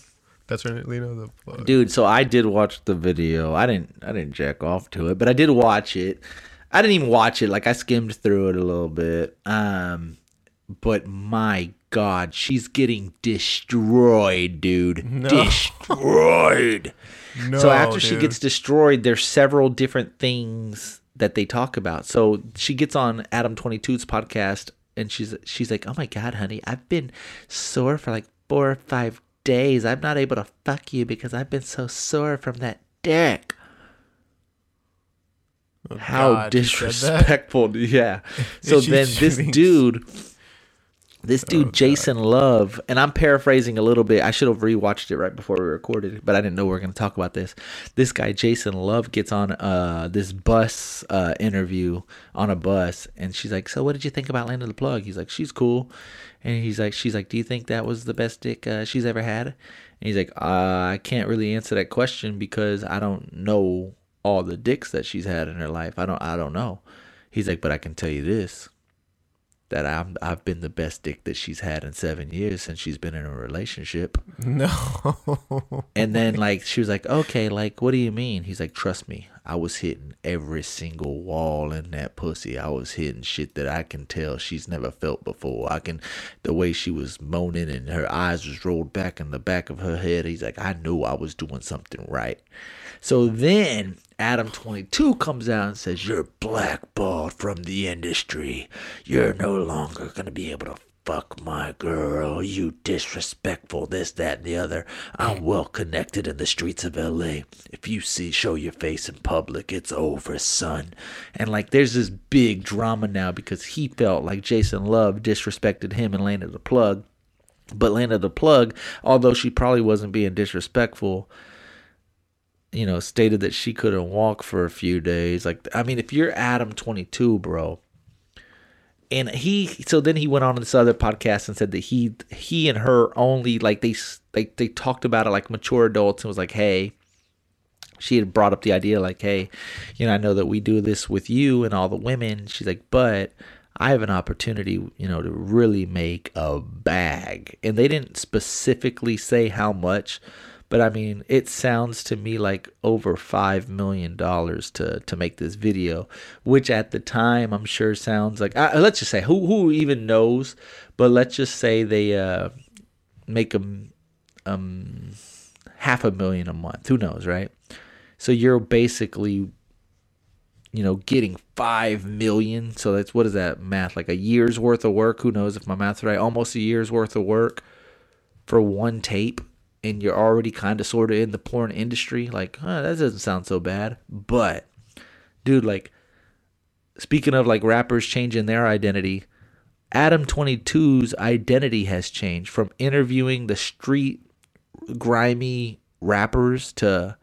That's right, Lena the dude so i did watch the video. I didn't i didn't jack off to it but i did watch it. I didn't even watch it. Like i skimmed through it a little bit. Um but my god she's getting destroyed dude. Destroyed. No, so after she gets destroyed there's several different things that they talk about. So she gets on adam 22's podcast and she's she's like oh my god honey i've been sore for like four or five days i'm not able to fuck you because i've been so sore from that dick. Oh, How Oh, God, said that? disrespectful. Yeah. So then this dude this Oh, dude Jason Luv, and I'm paraphrasing a little bit. I should have rewatched it right before we recorded, but I didn't know we were going to talk about this. This guy Jason Luv gets on uh this bus uh interview on a bus, and she's like, "So what did you think about Lena the Plug?" He's like, "She's cool," and he's like, "She's like, do you think that was the best dick uh, she's ever had?" And he's like, uh, "I can't really answer that question because I don't know all the dicks that she's had in her life. I don't I don't know." He's like, "But I can tell you this." That I'm I've been the best dick that she's had in seven years since she's been in a relationship. No. And then like she was like, okay, like what do you mean? He's like, trust me, I was hitting every single wall in that pussy. I was hitting shit that I can tell she's never felt before. I can, the way she was moaning and her eyes was rolled back in the back of her head. He's like, I knew I was doing something right. So then Adam 22 comes out and says, You're blackballed from the industry. You're no longer going to be able to fuck my girl. You disrespectful, this, that, and the other. I'm well connected in the streets of LA. If you see, show your face in public, it's over, son. And like, there's this big drama now because he felt like Jason Luv disrespected him and Lena the Plug. But Lena the Plug, although she probably wasn't being disrespectful you know, stated that she couldn't walk for a few days. Like, I mean, if you're Adam 22, bro, and he, so then he went on this other podcast and said that he, he and her only like they, they, they talked about it like mature adults and was like, hey, she had brought up the idea like, hey, you know, I know that we do this with you and all the women. She's like, but I have an opportunity, you know, to really make a bag. And they didn't specifically say how much, but I mean, it sounds to me like over five million dollars to to make this video, which at the time I'm sure sounds like. Uh, let's just say who who even knows, but let's just say they uh, make them um half a million a month. Who knows, right? So you're basically you know, getting five million. So that's what is that math? Like a year's worth of work. Who knows if my math's right? Almost a year's worth of work for one tape and you're already kind of sort of in the porn industry, like, huh, that doesn't sound so bad. But, dude, like, speaking of like rappers changing their identity, Adam 22's identity has changed from interviewing the street grimy rappers to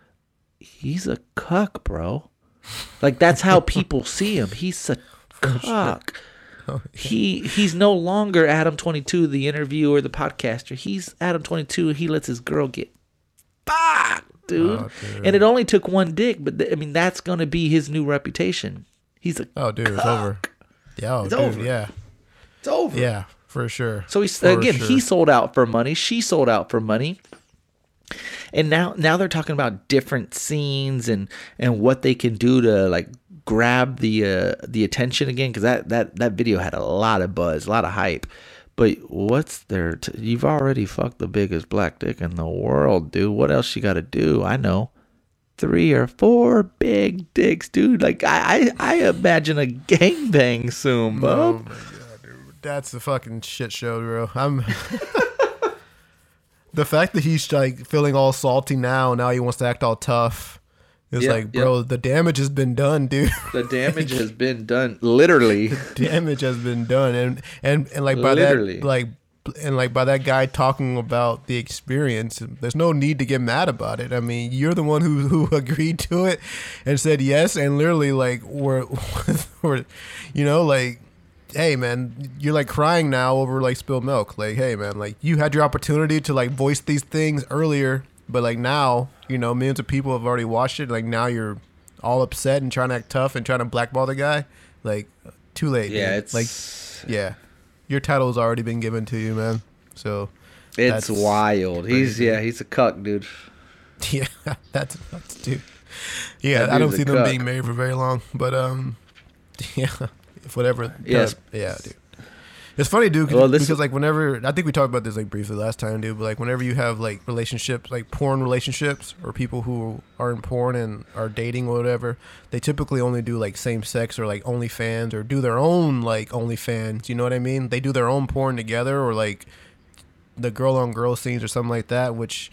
he's a cuck, bro. Like that's how people see him. He's a cuck. He he's no longer Adam 22, the interviewer, the podcaster. He's Adam 22. He lets his girl get fucked, dude. Oh, dude. And it only took one dick, but th- I mean that's gonna be his new reputation. He's a Oh, dude, it's over. Yeah, oh, It's dude, over. yeah, it's over. yeah, for sure. So he's For again, sure. he sold out for money. She sold out for money. And now now they're talking about different scenes and and what they can do to like grab the uh, the attention again cuz that that that video had a lot of buzz, a lot of hype. But what's there to, you've already fucked the biggest black dick in the world, dude. What else you got to do? I know. Three or four big dicks, dude. Like I, I, I imagine a gangbang soon, bub. Oh god, dude. That's the fucking shit show, bro. I'm the fact that he's like feeling all salty now. Now he wants to act all tough. It's Yeah, like, bro, the damage has been done, dude. The damage has been done, literally. The damage has been done, and and and like by Literally. that, like and like by that guy talking about the experience, there's no need to get mad about it. I mean, you're the one who who agreed to it and said yes, and literally like we're, we're you know, like. Hey man, you're like crying now over like spilled milk. Like, hey man, like you had your opportunity to like voice these things earlier, but like now, you know, millions of people have already watched it. Like now you're all upset and trying to act tough and trying to blackball the guy. Like, too late. Yeah, dude. it's like yeah, your title's already been given to you, man. So It's wild. He's yeah, he's a cuck, dude. yeah, that's that's dude. Yeah, I don't see them cuck. being married for very long, but um, yeah, if whatever. Yes. yeah, dude. It's funny, dude, 'cause- Well, because like whenever I think we talked about this like briefly last time, dude. But like whenever you have like relationships, like porn relationships, or people who are in porn and are dating or whatever, they typically only do like same sex or like OnlyFans or do their own like OnlyFans. You know what I mean? They do their own porn together or like the girl on girl scenes or something like that, which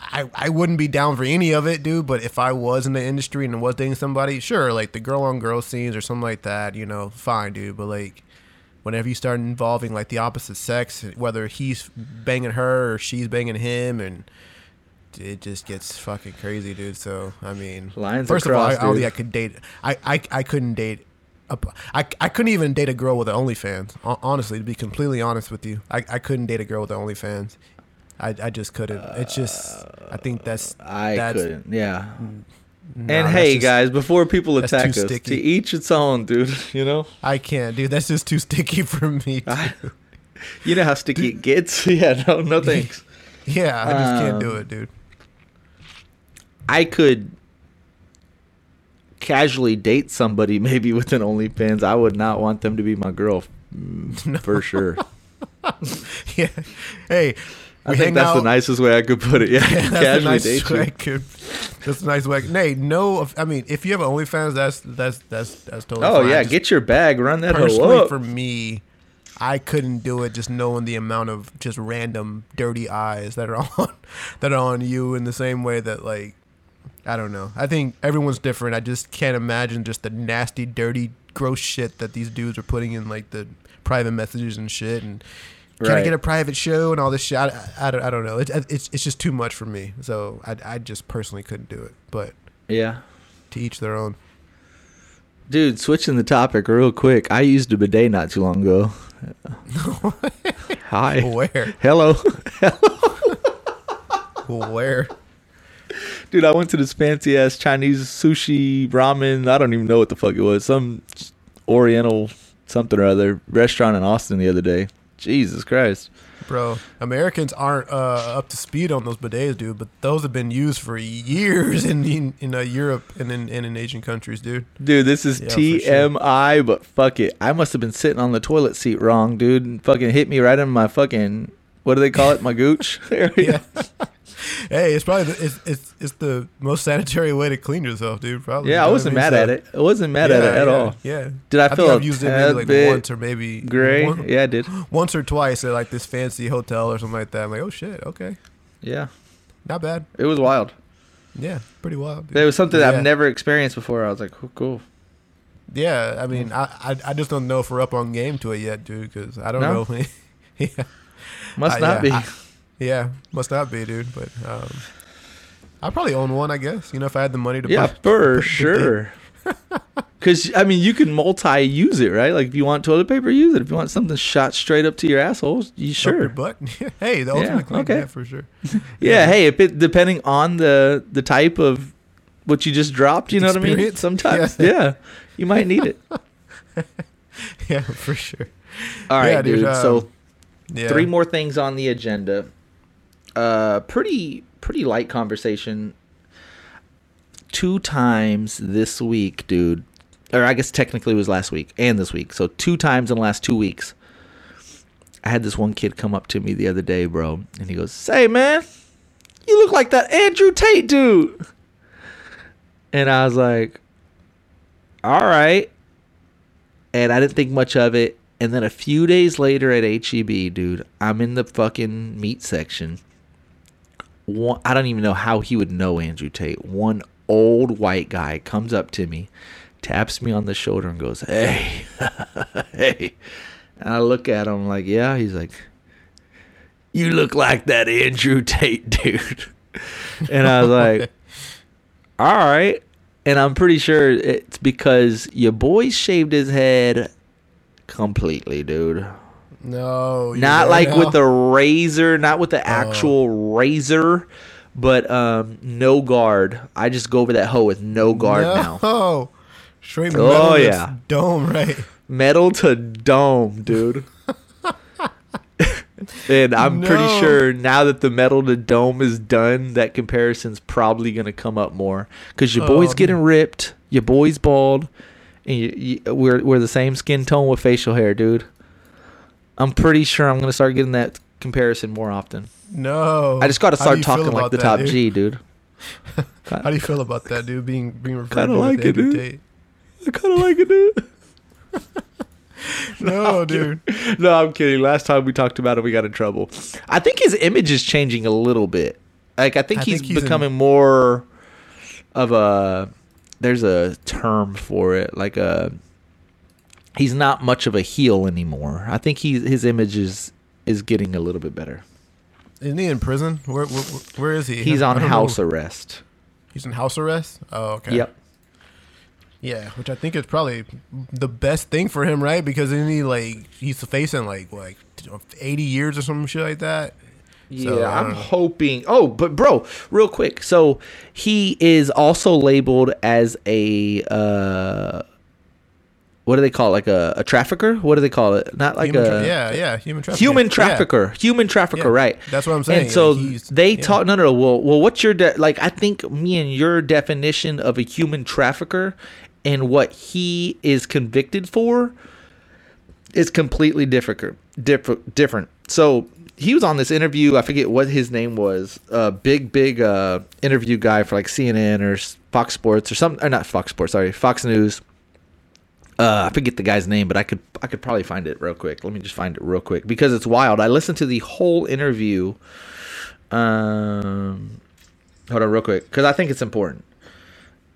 I, I wouldn't be down for any of it, dude. But if I was in the industry and was dating somebody, sure, like the girl on girl scenes or something like that, you know, fine, dude. But like, whenever you start involving like the opposite sex, whether he's banging her or she's banging him, and it just gets fucking crazy, dude. So I mean, Lines first of all, I, I don't think I could date. I I, I couldn't date. a- I, I couldn't even date a girl with an OnlyFans. Honestly, to be completely honest with you, I, I couldn't date a girl with an OnlyFans. I, I just couldn't. It's just I think that's I that's, couldn't. Yeah. Nah, and hey, just- guys, before people attack us, to each its own, dude. You know, I can't, dude. That's just too sticky for me. I- you know how sticky it gets. yeah, no, no thanks. yeah, I just can't do Um, it, dude. I could casually date somebody maybe with an OnlyFans, I would not want them to be my girl mm, for sure. yeah. Hey, I think that's the nicest way I could put it. Yeah, that's a casually nice way. you. Could, that's a nice way. Nay, no. I mean, if you have an OnlyFans, that's that's that's that's totally. Oh fine. yeah, Just get your bag, run that personally for me, I couldn't do it. Just knowing the amount of just random dirty eyes that are on that are on you in the same way that like I don't know. I think everyone's different. I just can't imagine just the nasty, dirty, gross shit that these dudes are putting in like the private messages and shit and. Can I get a private show and all this shit? I, I, don't, I don't know. It's, it's it's just too much for me. So I, I just personally couldn't do it. But yeah. to each their own. Dude, switching the topic real quick. I used a bidet not too long ago. Hi. Where? Hello. Where? Dude, I went to this fancy ass Chinese sushi ramen. I don't even know what the fuck it was. Some Oriental something or other restaurant in Austin the other day. Jesus Christ. Bro, Americans aren't uh, up to speed on those bidets, dude. But those have been used for years in in, in uh, Europe and in, and in Asian countries, dude. Dude, this is Yeah, for sure. TMI, but fuck it. I must have been sitting on the toilet seat wrong, dude. And fucking hit me right in my fucking what do they call it? My gooch area. Yeah. Hey, it's probably the, it's, it's it's the most sanitary way to clean yourself, dude. Probably. Yeah, You I know what wasn't mean? mad So- at it. I wasn't mad at it at yeah, all. Yeah. Did I think feel I've used it maybe like bit once or maybe Gray? one- Yeah, I did. once or twice at like this fancy hotel or something like that. I'm like, oh shit, okay, Yeah. not bad. It was wild. Yeah, pretty wild. Dude. It was something Yeah. I've never experienced before. I was like, oh, cool. Yeah, I mean, I, I I just don't know if we're up on game to it yet, dude. Because I don't No? know. yeah, Must Uh, not yeah, be. I- yeah, must not be, dude. But um, I probably own one, I guess. You know, if I had the money to yeah, buy. for the sure. Because I mean, you can multi-use it, right? Like if you want toilet paper, use it. If you want something shot straight up to your asshole, you Up your sure. butt. hey, the ultimate clean, okay. yeah, for sure. Yeah, hey, if it depending on the the type of what you just dropped, you know what I mean. Sometimes, Yeah. yeah. you might need it. Yeah, for sure. All right, Yeah, dude. dude, so um, Yeah. three more things on the agenda. Uh, pretty pretty light conversation. Two times this week, dude. Or I guess technically it was last week and this week. So two times in the last two weeks. I had this one kid come up to me the other day, bro, and he goes, "Say, man, you look like that Andrew Tate dude." And I was like, "All right." And I didn't think much of it. And then a few days later at HEB, dude, I'm in the fucking meat section. One, I don't even know how he would know Andrew Tate. One old white guy comes up to me, taps me on the shoulder, and goes, "Hey, hey." And I look at him like, "Yeah." He's like, "You look like that Andrew Tate dude." and I was like, "All right." And I'm pretty sure it's because your boy shaved his head completely, dude. No, Not like now? with the razor, not with the actual razor, but um, no guard. I just go over that hoe with no guard now. no. Straight Oh, metal that's yeah. dome right. Metal to dome, dude. and I'm pretty sure now that the metal to dome is done, that comparison's probably gonna come up more because your boy's Oh, getting ripped, your boy's bald, and you, you, we're we're the same skin tone with facial hair, dude. I'm pretty sure I'm gonna start getting that comparison more often. No. I just got to start talking like the that, top dude? G, dude. How do you feel about that, dude? Being being referred to like it, dude. I kind of like it, dude. No, dude. no, I'm kidding. Last time we talked about it, we got in trouble. I think his image is changing a little bit. Like I think I he's think he's in- becoming more of a. There's a term for it, like a. He's not much of a heel anymore. I think he his image is is getting a little bit better. Isn't he in prison? Where where, where is he? He's on don't know. house arrest. He's in house arrest. Oh, okay. Yep. Yeah, which I think is probably the best thing for him, right? Because isn't he like he's facing like like eighty years or some shit like that? Yeah, So, I'm know. hoping. Oh, but bro, real quick. So he is also labeled as a uh, what do they call it? Like a, a trafficker? What do they call it? Not like Human a tra- yeah, yeah, human trafficker human Yeah. trafficker, human trafficker, Yeah, right? that's what I'm saying. And so they yeah. talk. No, no, no. Well, well, what's your de- like? I think me and your definition of a human trafficker and what he is convicted for is completely different. Different. Different. So he was on this interview. I forget what his name was. A big, big uh, interview guy for like CNN or Fox Sports or something. Or not Fox Sports. Sorry, Fox News. Uh, I forget the guy's name, but I could I could probably find it real quick. Let me just find it real quick because it's wild. I listened to the whole interview. Um, hold on, real quick, because I think it's important.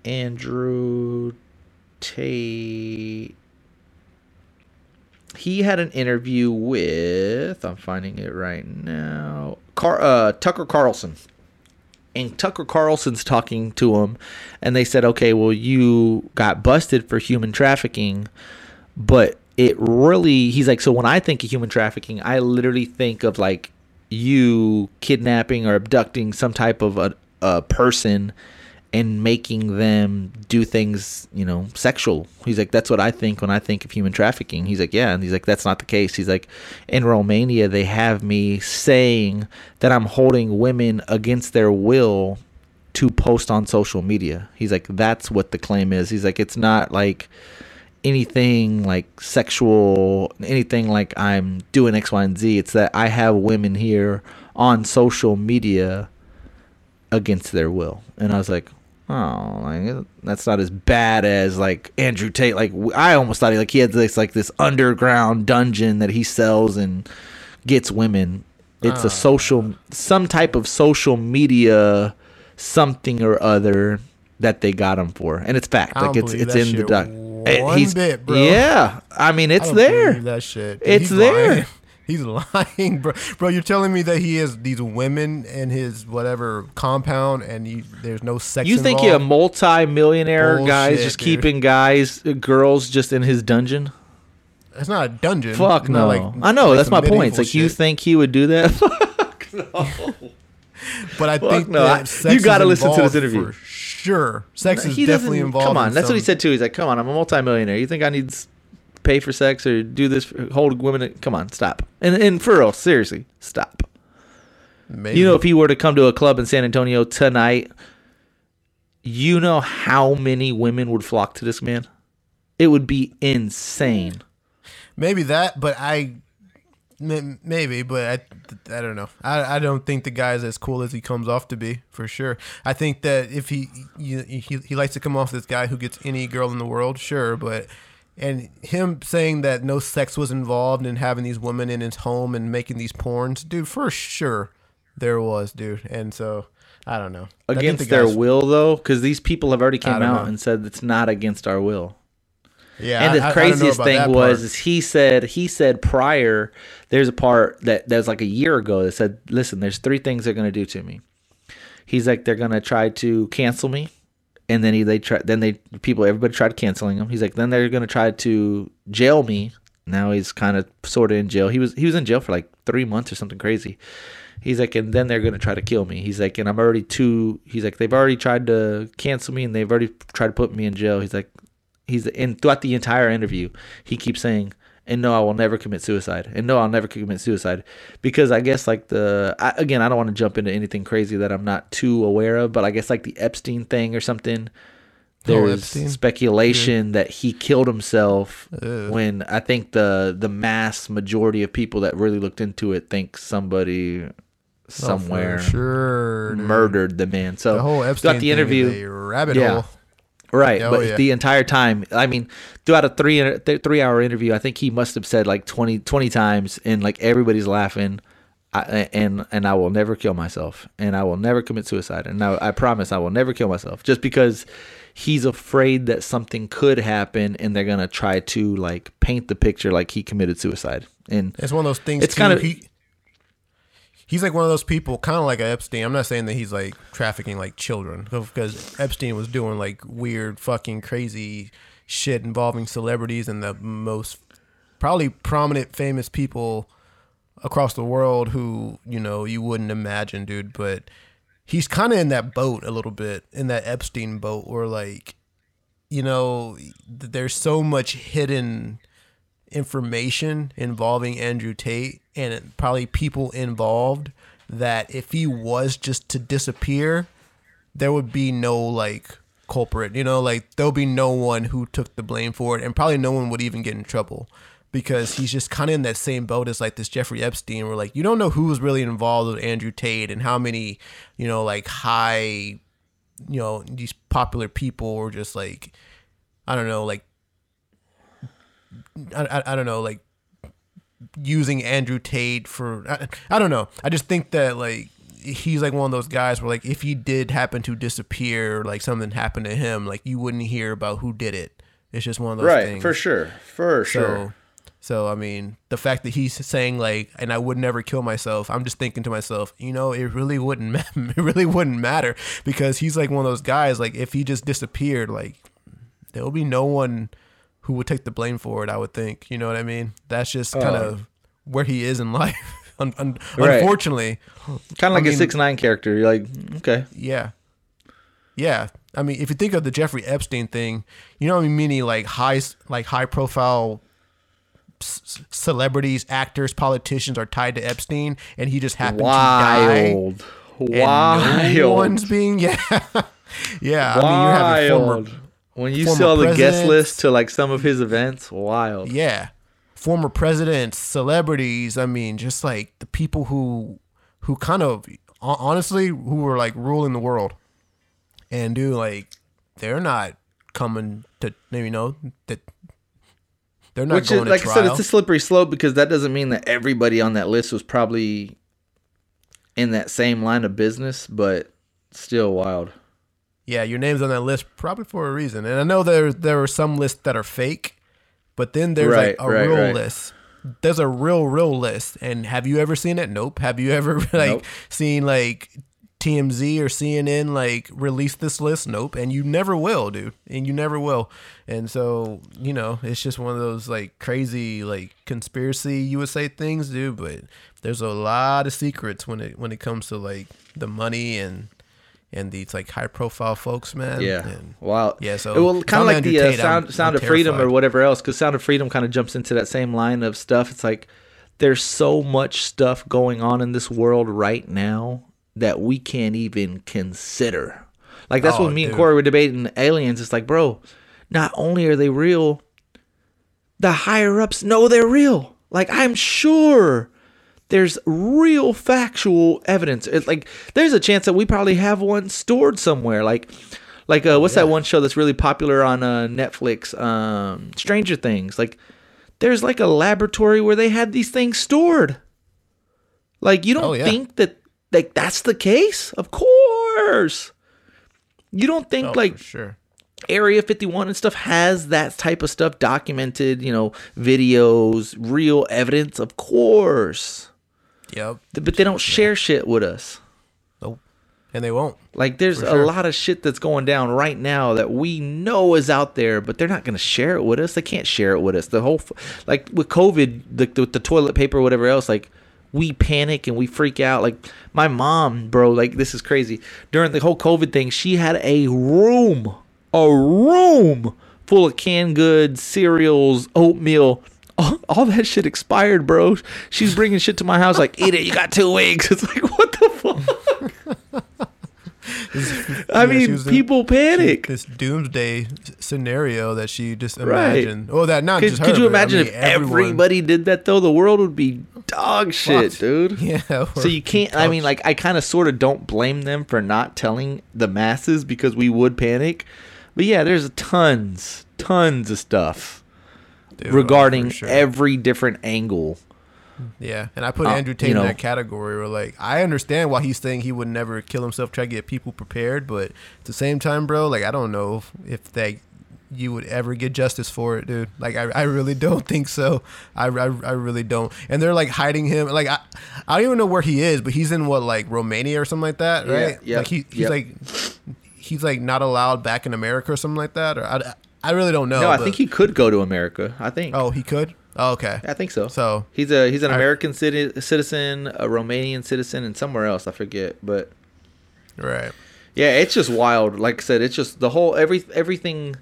Andrew Tate. He had an interview with. I'm finding it right now. Car, uh, Tucker Carlson and Tucker Carlson's talking to him, and they said, "Okay, well, you got busted for human trafficking, but it really." He's like, "So when I think of human trafficking, I literally think of like you kidnapping or abducting some type of a, a person." And making them do things, you know, sexual. He's like, that's what I think when I think of human trafficking. He's like, yeah. And he's like, that's not the case. He's like, in Romania, they have me saying that I'm holding women against their will to post on social media. He's like, that's what the claim is. He's like, it's not like anything like sexual, anything like I'm doing X, Y, and Z. It's that I have women here on social media against their will. And I was like, oh, like, that's not as bad as like Andrew Tate. Like I almost thought he like he had this like this underground dungeon that he sells and gets women. It's a ah. social, some type of social media, something or other that they got him for, and it's fact. I Like it's it's in the shit doc. Eh, one he's bit, bro. yeah. I mean, I it's don't there. That shit. It's He's there. lying. He's lying, bro. Bro, you're telling me that he has these women in his whatever compound, and he, there's no sex. You think you're a involved? multi-millionaire Bullshit, just dude. keeping guys, uh, girls just in his dungeon? It's not a dungeon. Fuck no. like- I know like that's my point. It's like you think he would do that? No. But I Fuck think no. That sex you gotta listen to this interview. For sure, sex is he definitely involved. Come on, in that's what he said too. He's like, "Come on, I'm a multi-millionaire. You think I need to pay for sex or do this, for, hold women? Come on, stop." And and for real, seriously, stop. Maybe. You know, if he were to come to a club in San Antonio tonight, you know how many women would flock to this man? It would be insane. maybe that, but I maybe, but I, I don't know. I, I don't think the guy's as cool as he comes off to be for sure. I think that if he he he likes to come off this guy who gets any girl in the world, sure, but. And him saying that no sex was involved in having these women in his home and making these porns, dude, for sure there was, dude. And so I don't know. Against the their will, though, because these people have already came out know. and said it's not against our will. Yeah, and the I- I craziest about thing was is he said he said prior there's a part that that was like a year ago that said listen there's three things they're going to do to me he's like they're going to try to cancel me and then he they try then they people everybody tried canceling him. He's like then they're to try to jail me. Now he's kind of sort of in jail. He was he was in jail for like three months or something crazy. He's like and then they're to try to kill me. He's like and i'm already too he's like they've already tried to cancel me and they've already tried to put me in jail. He's like he's and throughout the entire interview he keeps saying and no i will never commit suicide and no i'll never commit suicide because i guess like the I, again i don't want to jump into anything crazy that i'm not too aware of but i guess like the epstein thing or something oh, There Oh, Epstein? speculation that he killed himself Ugh. when i think the the mass majority of people that really looked into it think somebody Oh, somewhere sure murdered the man so The whole Epstein throughout the interview rabbit Yeah. hole. Right, Oh, but yeah. the entire time, I mean, throughout a three th- three hour interview, I think he must have said like 20, 20 times, and like everybody's laughing, I, and and I will never kill myself, and I will never commit suicide, and I, I promise I will never kill myself, just because he's afraid that something could happen, and they're gonna try to like paint the picture like he committed suicide, and It's one of those things. It's too, kinda- he, he's like one of those people, kind of like Epstein. I'm not saying that he's like trafficking like children, because Epstein was doing like weird, fucking crazy shit involving celebrities and the most probably prominent, famous people across the world who you know you wouldn't imagine, dude. But he's kind of in that boat a little bit, in that Epstein boat, where like you know, there's so much hidden information involving Andrew Tate and probably people involved that if he was just to disappear, there would be no like culprit. You know, like there'll be no one who took the blame for it, and probably no one would even get in trouble because he's just kind of in that same boat as like this Jeffrey Epstein, where like you don't know who was really involved with Andrew Tate and how many, you know, like high, you know, these popular people were just like, I don't know, like, I, I, I don't know, like using Andrew Tate for I, I don't know. I just think that like he's like one of those guys where like if he did happen to disappear, like something happened to him, like you wouldn't hear about who did it. It's just one of those right things. for sure, for So, sure. so I mean, the fact that he's saying like, and I would never kill myself. I'm just thinking to myself, you know, it really wouldn't, ma- it really wouldn't matter because he's like one of those guys. Like, if he just disappeared, like, there will be no one who would take the blame for it. I would think, you know what I mean? That's just oh. kind of where he is in life. Un- un- Right. Unfortunately, Kind of like I a mean- six nine character. You're like, okay, yeah. Yeah. I mean, if you think of the Jeffrey Epstein thing, you know, what I mean, many like high, like high profile c- celebrities, actors, politicians are tied to Epstein, and he just happened wild, to die. No wild, one's being yeah, yeah. I mean, you have a wild. former when you saw the guest list to like some of his events, wild. yeah, former presidents, celebrities. I mean, just like the people who who kind of honestly who were like ruling the world, and dude, like they're not coming to you know that they're not Which is, going like to I trial. said, it's a slippery slope because that doesn't mean that everybody on that list was probably in that same line of business, but still wild. Yeah, your name's on that list probably for a reason. And I know there there are some lists that are fake, but then there's Right, like a right, real right. list. There's a real real list. And have you ever seen it? Nope. Have you ever like Nope. seen like TMZ or CNN like release this list? Nope. And you never will, dude. And you never will. And so, you know, it's just one of those like crazy like conspiracy USA things, dude, but there's a lot of secrets when it when it comes to like the money and and these like high profile folks, man. Yeah, And, wow. Yeah, so well, kind of like the uh, sound I'm- Sound I'm of Freedom or whatever else, because Sound of Freedom kind of jumps into that same line of stuff. It's like there's so much stuff going on in this world right now that we can't even consider. Like that's Oh, what me and. Corey were debating aliens. It's like, bro, not only are they real, the higher ups know they're real. Like I'm sure there's real factual evidence. It's like there's a chance that we probably have one stored somewhere. Like like uh, what's that one show that's really popular on uh, Netflix? Um, Stranger Things. Like there's like a laboratory where they had these things stored. Like you don't Oh, yeah. think that like that's the case? Of course. You don't think Oh, like sure. Area 51 and stuff has that type of stuff documented, you know, videos, real evidence, of course. Yep. But they don't share shit with us. Nope. And they won't. Like there's sure. a lot of shit that's going down right now that we know is out there, but they're not going to share it with us. They can't share it with us. The whole like with COVID, the, the, the toilet paper, whatever else, like we panic and we freak out. Like my mom, bro, like this is crazy. During the whole COVID thing, she had a room, a room full of canned goods, cereals, oatmeal. All, all that shit expired, bro. She's bringing shit to my house like, eat it. You got two weeks. It's like, what the fuck? I Yeah, mean, was in- people panic. This doomsday scenario that she just Right. imagined. Oh, that not Could, just could her, you but, I imagine mean, if everyone- everybody did that though? The world would be dog shit, Fucked. dude. Yeah. So you can't. I mean, like, I kind of sort of don't blame them for not telling the masses because we would panic. But yeah, there's tons, tons of stuff Dude, regarding sure. every different angle. Yeah, and I put Uh, Andrew Tate you know- in that category where, like, I understand why he's saying he would never kill himself, try to get people prepared, but at the same time, bro, like, I don't know if, if they you would ever get justice for it, dude. Like, I, I really don't think so. I, I, I really don't. And they're like hiding him. Like, I, I don't even know where he is, but he's in what, like Romania or something like that, right? yeah, Like he, he's yep. like, he's like not allowed back in America or something like that. Or I, I really don't know. No, I but- think he could go to America. I think. Oh, he could. Oh, okay. I think so. So He's a he's an I- American citi- citizen, a Romanian citizen, and somewhere else I forget. But right. Yeah, it's just wild. Like I said, it's just the whole every everything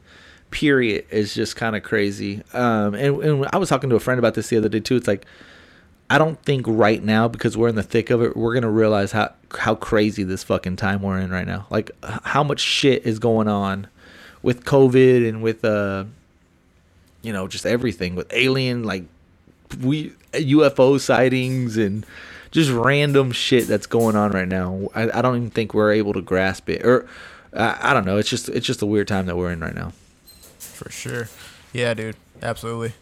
period is just kind of crazy. Um, and, and I was talking to a friend about this the other day too. It's like I don't think right now because we're in the thick of it, we're gonna realize how how crazy this fucking time we're in right now. Like how much shit is going on with COVID and with uh, you know, just everything with alien like we UFO sightings and just random shit that's going on right now. I, I don't even think we're able to grasp it, or I, I don't know. It's just it's just a weird time that we're in right now. For sure. Yeah, dude. Absolutely.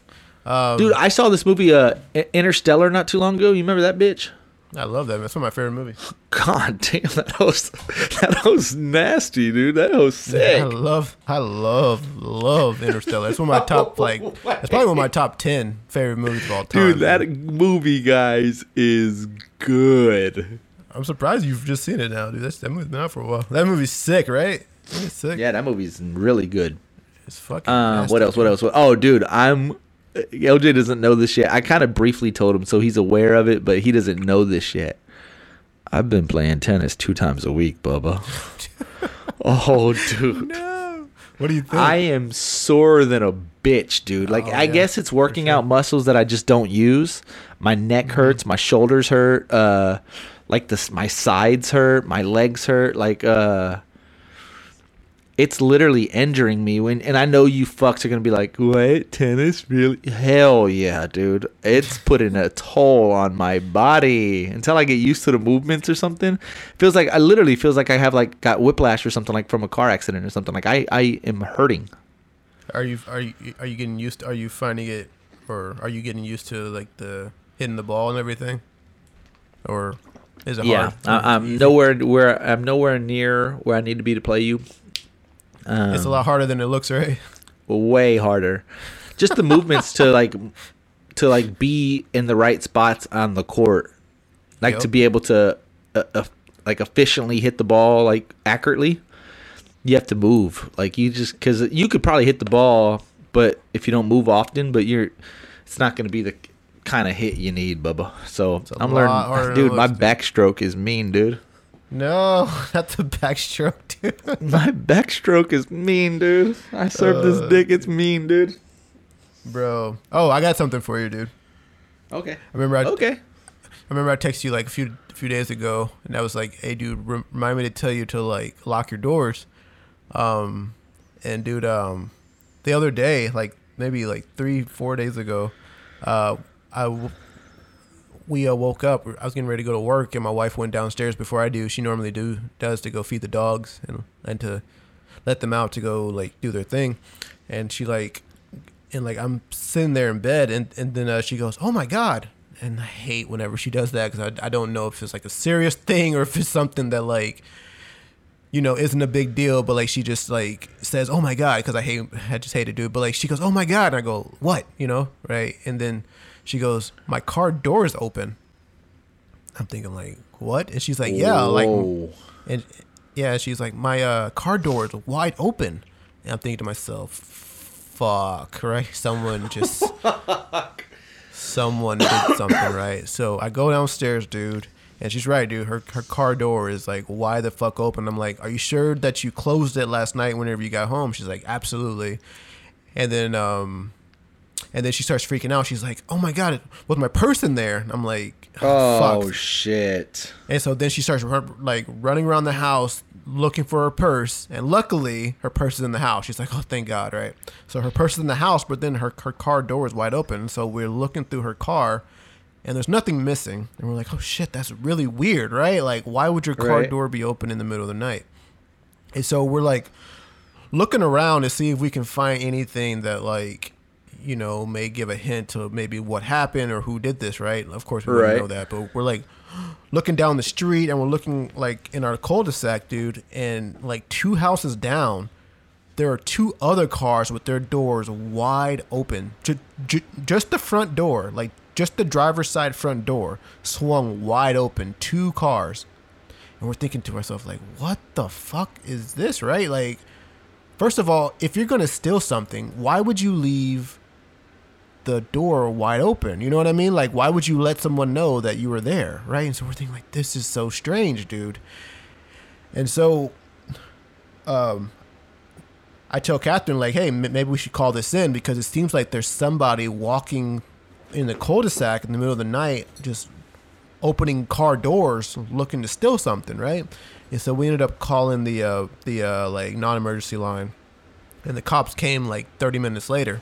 Um, Dude, I saw this movie, uh, Interstellar, not too long ago. You remember that bitch? I love that. That's one of my favorite movies. God damn, that host, that host, nasty, dude. That host, sick. I love, I love, love Interstellar. It's one of my top, like, it's probably one of my top ten favorite movies of all time. Dude, that movie, guys, is good. I'm surprised you've just seen it now, dude. That's, that movie's been out for a while. That movie's sick, right? It's sick. Yeah, that movie's really good. It's fucking. Um, nasty, what else? What else? What- Oh, dude, I'm. LJ doesn't know this yet. I kind of briefly told him, so he's aware of it, but he doesn't know this yet. I've been playing tennis two times a week, Bubba. oh, dude. No. What do you think? I am sorer than a bitch, dude. Like Oh, I yeah, guess it's working sure. out muscles that I just don't use. My neck Mm-hmm. hurts, my shoulders hurt, uh like this my sides hurt, my legs hurt, like uh it's literally injuring me when and I know you fucks are gonna be like, What? Tennis? Really? Hell yeah, dude. It's putting a toll on my body. Until I get used to the movements or something. Feels like I literally feels like I have like got whiplash or something like from a car accident or something. Like I, I am hurting. Are you are you are you getting used? To, are you finding it, or are you getting used to like the hitting the ball and everything, or is it Yeah, hard? I, I'm nowhere where I'm nowhere near where I need to be to play you. Um, It's a lot harder than it looks, right? way harder. Just the movements to like to like be in the right spots on the court, like Yep. to be able to uh, uh, like efficiently hit the ball like accurately. You have to move, like you just because you could probably hit the ball, but if you don't move often, but you're, it's not going to be the kind of hit you need, Bubba. So I'm learning, dude. My backstroke is mean, dude. No, not the backstroke, dude. My backstroke is mean, dude. I serve this Uh, dick. It's mean, dude. Bro. Oh, I got something for you, dude. Okay. I remember I, Okay. I remember I texted you like a few a few days ago, and I was like, "Hey, dude, remind me to tell you to like lock your doors." Um, and dude, um, the other day, like maybe like three, four days ago, uh, I w- we uh, woke up. I was getting ready to go to work, and my wife went downstairs before I do. She normally do does to go feed the dogs and and to let them out to go like do their thing, and she like and like I'm sitting there in bed, and and then uh, she goes, "Oh my god." And I hate whenever she does that because I, I don't know if it's like a serious thing or if it's something that like you know, isn't a big deal, but like she just like says, "Oh my god," because I hate, I just hate to do it. But like she goes, "Oh my god," and I go, "What?" You know, right? And then she goes, "My car door is open." I'm thinking like, "What?" And she's like, "Yeah, like," and yeah, she's like, "My uh, car door is wide open," and I'm thinking to myself, "Fuck!" Right? Someone just, someone did something right. So I go downstairs, dude. And she's right, dude. Her her car door is like why the fuck open. I'm like, are you sure that you closed it last night whenever you got home? She's like, absolutely. And then um, and then she starts freaking out. She's like, oh my god, was my purse in there? And I'm like, oh, oh fuck. shit. And so then she starts run, like running around the house looking for her purse. And luckily, her purse is in the house. She's like, oh, thank God, right? So her purse is in the house, but then her, her car door is wide open. So we're looking through her car and there's nothing missing. And we're like, oh shit, that's really weird, right? Like, why would your car Right. door be open in the middle of the night? And so we're like looking around to see if we can find anything that like you know may give a hint to maybe what happened or who did this right? Of course we Right. know that but we're like looking down the street and we're looking like in our cul-de-sac dude and like two houses down there are two other cars with their doors wide open. Ju- ju- just the front door like just the driver's side front door swung wide open two cars. And we're thinking to ourselves like what the fuck is this? Right? Like first of all if you're gonna steal something why would you leave the door wide open you know what i mean like why would you let someone know that you were there right and so we're thinking like this is so strange dude and so um I tell Catherine like, hey, m- maybe we should call this in because it seems like there's somebody walking in the cul-de-sac in the middle of the night, just opening car doors, looking to steal something, right? And so we ended up calling the uh, the uh, like non-emergency line, and the cops came like 30 minutes later.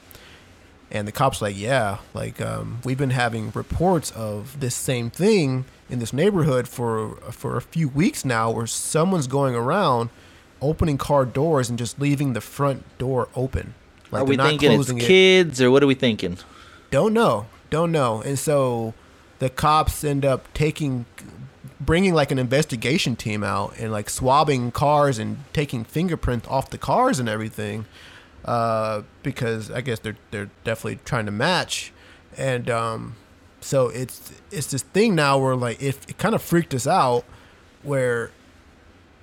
And the cops like, yeah, like um, we've been having reports of this same thing in this neighborhood for for a few weeks now, where someone's going around opening car doors and just leaving the front door open. Like Are we not thinking it's closing it. kids or what are we thinking? Don't know. Don't know. And so the cops end up taking, bringing like an investigation team out and like swabbing cars and taking fingerprints off the cars and everything, uh, because I guess they're they're definitely trying to match, and um, so it's it's this thing now where like if it kind of freaked us out, where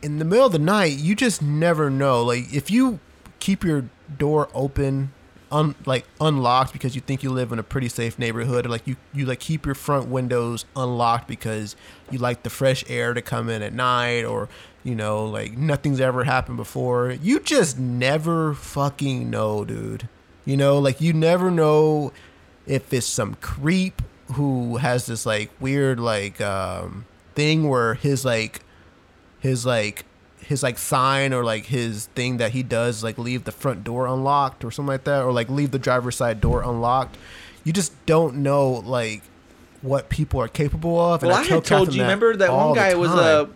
in the middle of the night you just never know. Like if you keep your door open un like unlocked because you think you live in a pretty safe neighborhood or like you you like keep your front windows unlocked because you like the fresh air to come in at night or you know like nothing's ever happened before. You just never fucking know dude. You know like you never know if it's some creep who has this like weird like um thing where his like his like his like sign or like his thing that he does like leave the front door unlocked or something like that or like leave the driver's side door unlocked you just don't know like what people are capable of Well, I, tell had told Catherine you. Remember that one guy was uh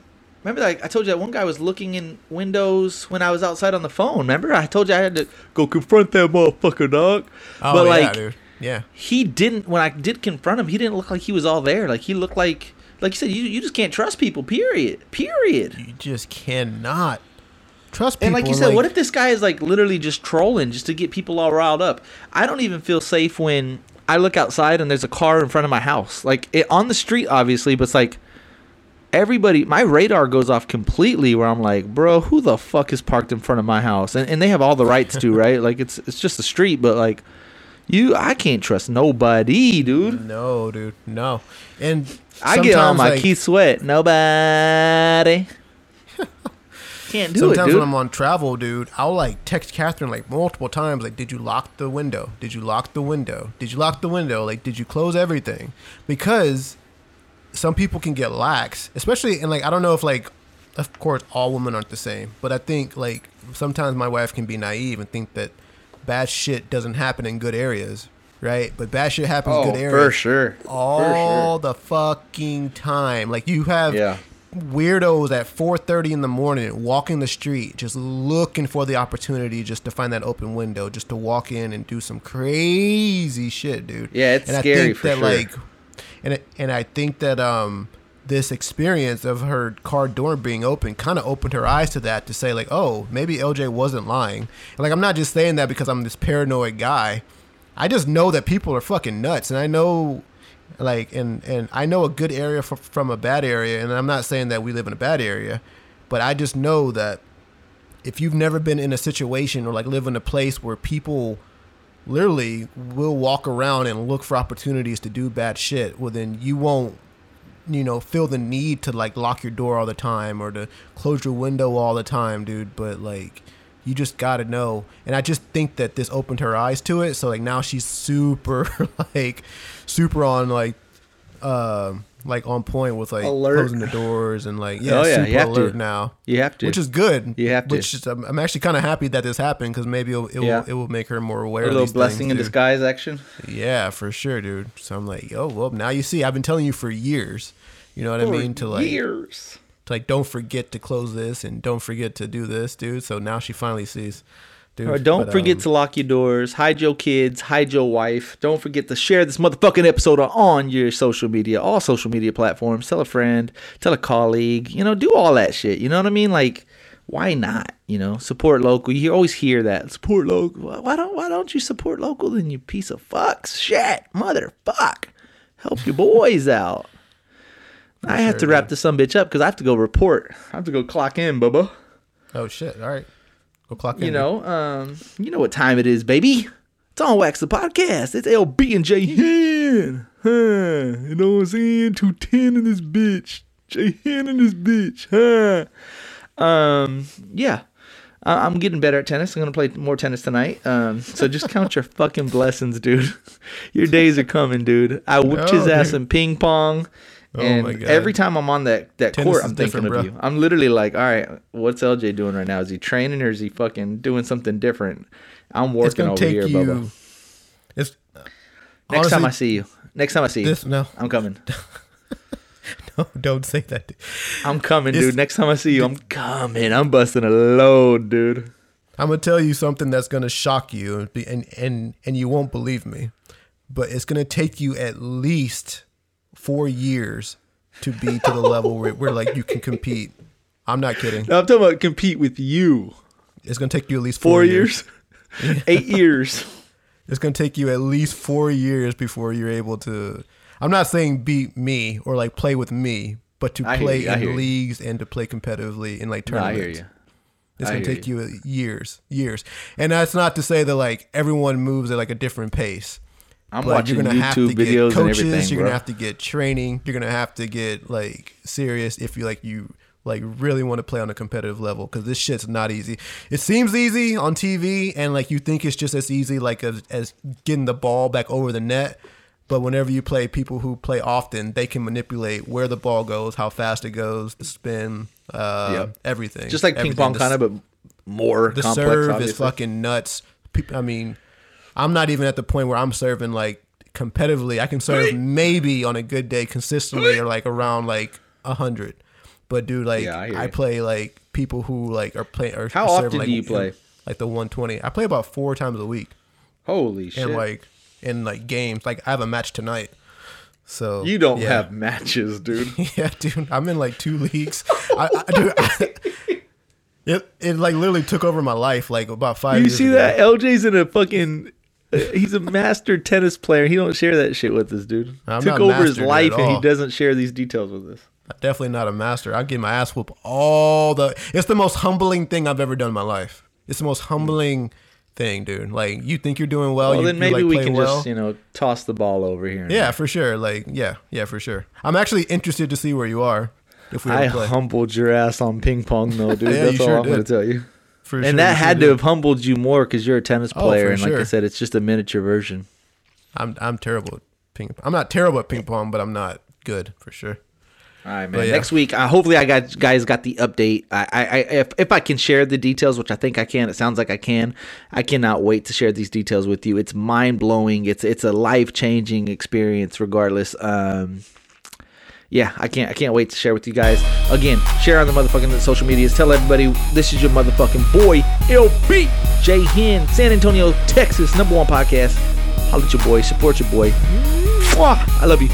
Remember that I told you that one guy was looking in windows when I was outside on the phone. Remember I told you I had to go confront that motherfucker, dog. oh but yeah like dude yeah he didn't. When I did confront him, he didn't look like he was all there. Like he looked like, like you said, you you just can't trust people. Period. Period. you just cannot trust people And like you said, what if this guy is like literally just trolling just to get people all riled up? I don't even feel safe when I look outside and there's a car in front of my house. Like it, on the street, obviously, but it's like everybody, my radar goes off completely where I'm like, bro, who the fuck is parked in front of my house? And, and they have all the rights to, right? Like it's it's just a street, but like you, I can't trust nobody, dude. no dude no and I get on my like, Keith Sweat. Nobody. Can't do Sometimes it, dude. when I'm on travel, dude, I'll like text Catherine like multiple times, like, "Did you lock the window? Did you lock the window? Did you lock the window? Like, did you close everything?" Because some people can get lax, especially and like I don't know if like, of course, all women aren't the same, but I think like sometimes my wife can be naive and think that bad shit doesn't happen in good areas, right? But bad shit happens in oh, good areas for sure. all the fucking time. Like you have Yeah. weirdos at 4:30 in the morning walking the street just looking for the opportunity just to find that open window just to walk in and do some crazy shit, dude. Yeah, it's and scary I think for that sure. like and and I think that um this experience of her car door being open kind of opened her eyes to that to say like, "Oh, maybe LJ wasn't lying." Like I'm not just saying that because I'm this paranoid guy. I just know that people are fucking nuts, and I know, like, and and I know a good area from from a bad area, and I'm not saying that we live in a bad area, but I just know that if you've never been in a situation or like live in a place where people literally will walk around and look for opportunities to do bad shit, well then you won't you know feel the need to like lock your door all the time or to close your window all the time, dude, but like you just got to know. And I just think that this opened her eyes to it, so like now she's super like super on like um like on point with like Alert. closing the doors and like yeah, Oh, yeah, super have to. alert now You have to. which is good. You have to. Which is, I'm, I'm actually kind of happy that this happened because maybe it'll, it, Yeah. will, it will make her more aware. a little blessing things, in dude. disguise action. Yeah, for sure, dude. So I'm like, yo, well, now you see. I've been telling you for years. You know what I mean? To like, years. to like, don't forget to close this and don't forget to do this, dude. So now she finally sees. Dude, Or don't but, forget um, to lock your doors, hide your kids, hide your wife. Don't forget to share this motherfucking episode on your social media, all social media platforms. Tell a friend, tell a colleague, you know, do all that shit. You know what I mean? Like, why not? You know, support local. You always hear that. Support local. Why don't why don't you support local then you piece of fucks? Shit, motherfuck. Help your boys out. I have to wrap this some bitch up because I have to go report. I have to go clock in, bubba. Oh shit! All right, go clock in. You know, um, you know what time it is, baby. It's on Wax the Podcast. It's LB and JHen. Huh. You know what I'm saying? 210 in this bitch. J Hen in this bitch. Huh. Um, yeah. I- I'm getting better at tennis. I'm gonna play more tennis tonight. Um, so just count your fucking blessings, dude. your days are coming, dude. I whooped his Oh, ass dude. in ping pong. Oh and my God. every time I'm on that, that Tennis court, I'm thinking of bro. you. I'm literally like, all right, what's LJ doing right now? Is he training or is he fucking doing something different? I'm working over take here, you. Bubba. It's Next time I see you. Next time I see you. this no, I'm coming. no, don't say that. I'm coming, It's- dude. Next time I see you, I'm coming. I'm busting a load, dude. I'm gonna tell you something that's gonna shock you, and and and you won't believe me, but it's gonna take you at least four years to be to the level where, where like you can compete. I'm not kidding. No, I'm talking about compete with you. It's gonna take you at least Four four, years, eight years. It's gonna take you at least four years before you're able to. I'm not saying beat me or like play with me, but to I play you, you. in leagues and to play competitively in like No, tournaments. you. It's gonna take you. years, years, and that's not to say that like everyone moves at like a different pace. I'm But watching you're gonna have YouTube to get videos and coaches. everything, you're bro. gonna have to get training. You're gonna have to get like serious if you like you like really want to play on a competitive level because this shit's not easy. It seems easy on TV and like you think it's just as easy like as, as getting the ball back over the net. But whenever you play people who play often, they can manipulate where the ball goes, how fast it goes, the spin, uh, Yep. everything. Just like ping pong, kind of, but more the complex. serve obviously. is fucking nuts. I mean, I'm not even at the point where I'm serving like competitively. I can serve maybe on a good day consistently or like around like a hundred. But dude, like Yeah, I I, play like people who like are playing. Or How serving, often like, do you in, play? Like the 120. I play about four times a week, Holy shit! and like in like games. Like I have a match tonight. So you don't yeah. have matches, dude. Yeah, dude, I'm in like two leagues. I, I, dude, I, it it like literally took over my life like about five. you see ago. that? LJ's in a fucking. He's a master tennis player. He don't share that shit with us, dude. I'm Took over his life, and he doesn't share these details with us. Definitely not a master. I get my ass whooped all the. It's the most humbling thing I've ever done in my life. It's the most humbling thing, dude. Like you think you're doing well. Well, you, then maybe like, we can well. just you know toss the ball over here. Yeah, for sure. Like yeah, yeah, for sure. I'm actually interested to see where you are if we I play. humbled your ass on ping pong, though, dude. Yeah, That's all sure I'm gonna tell you. For and sure, that had sure to have humbled you more because you're a tennis Oh, player, for and like I said, it's just a miniature version. I'm I'm terrible at ping. I'm not terrible at ping pong, but I'm not good for sure. All right, man. Yeah. Next week, uh, hopefully, I got guys got the update. I, I, I, if if I can share the details, which I think I can, it sounds like I can. I cannot wait to share these details with you. It's mind blowing. It's it's a life changing experience, regardless. Um, yeah, I can't I can't wait to share with you guys. Again, share on the motherfucking social medias. Tell everybody this is your motherfucking boy LB JHen, San Antonio, Texas, number one podcast. Holla at your boy, support your boy. Mwah. I love you.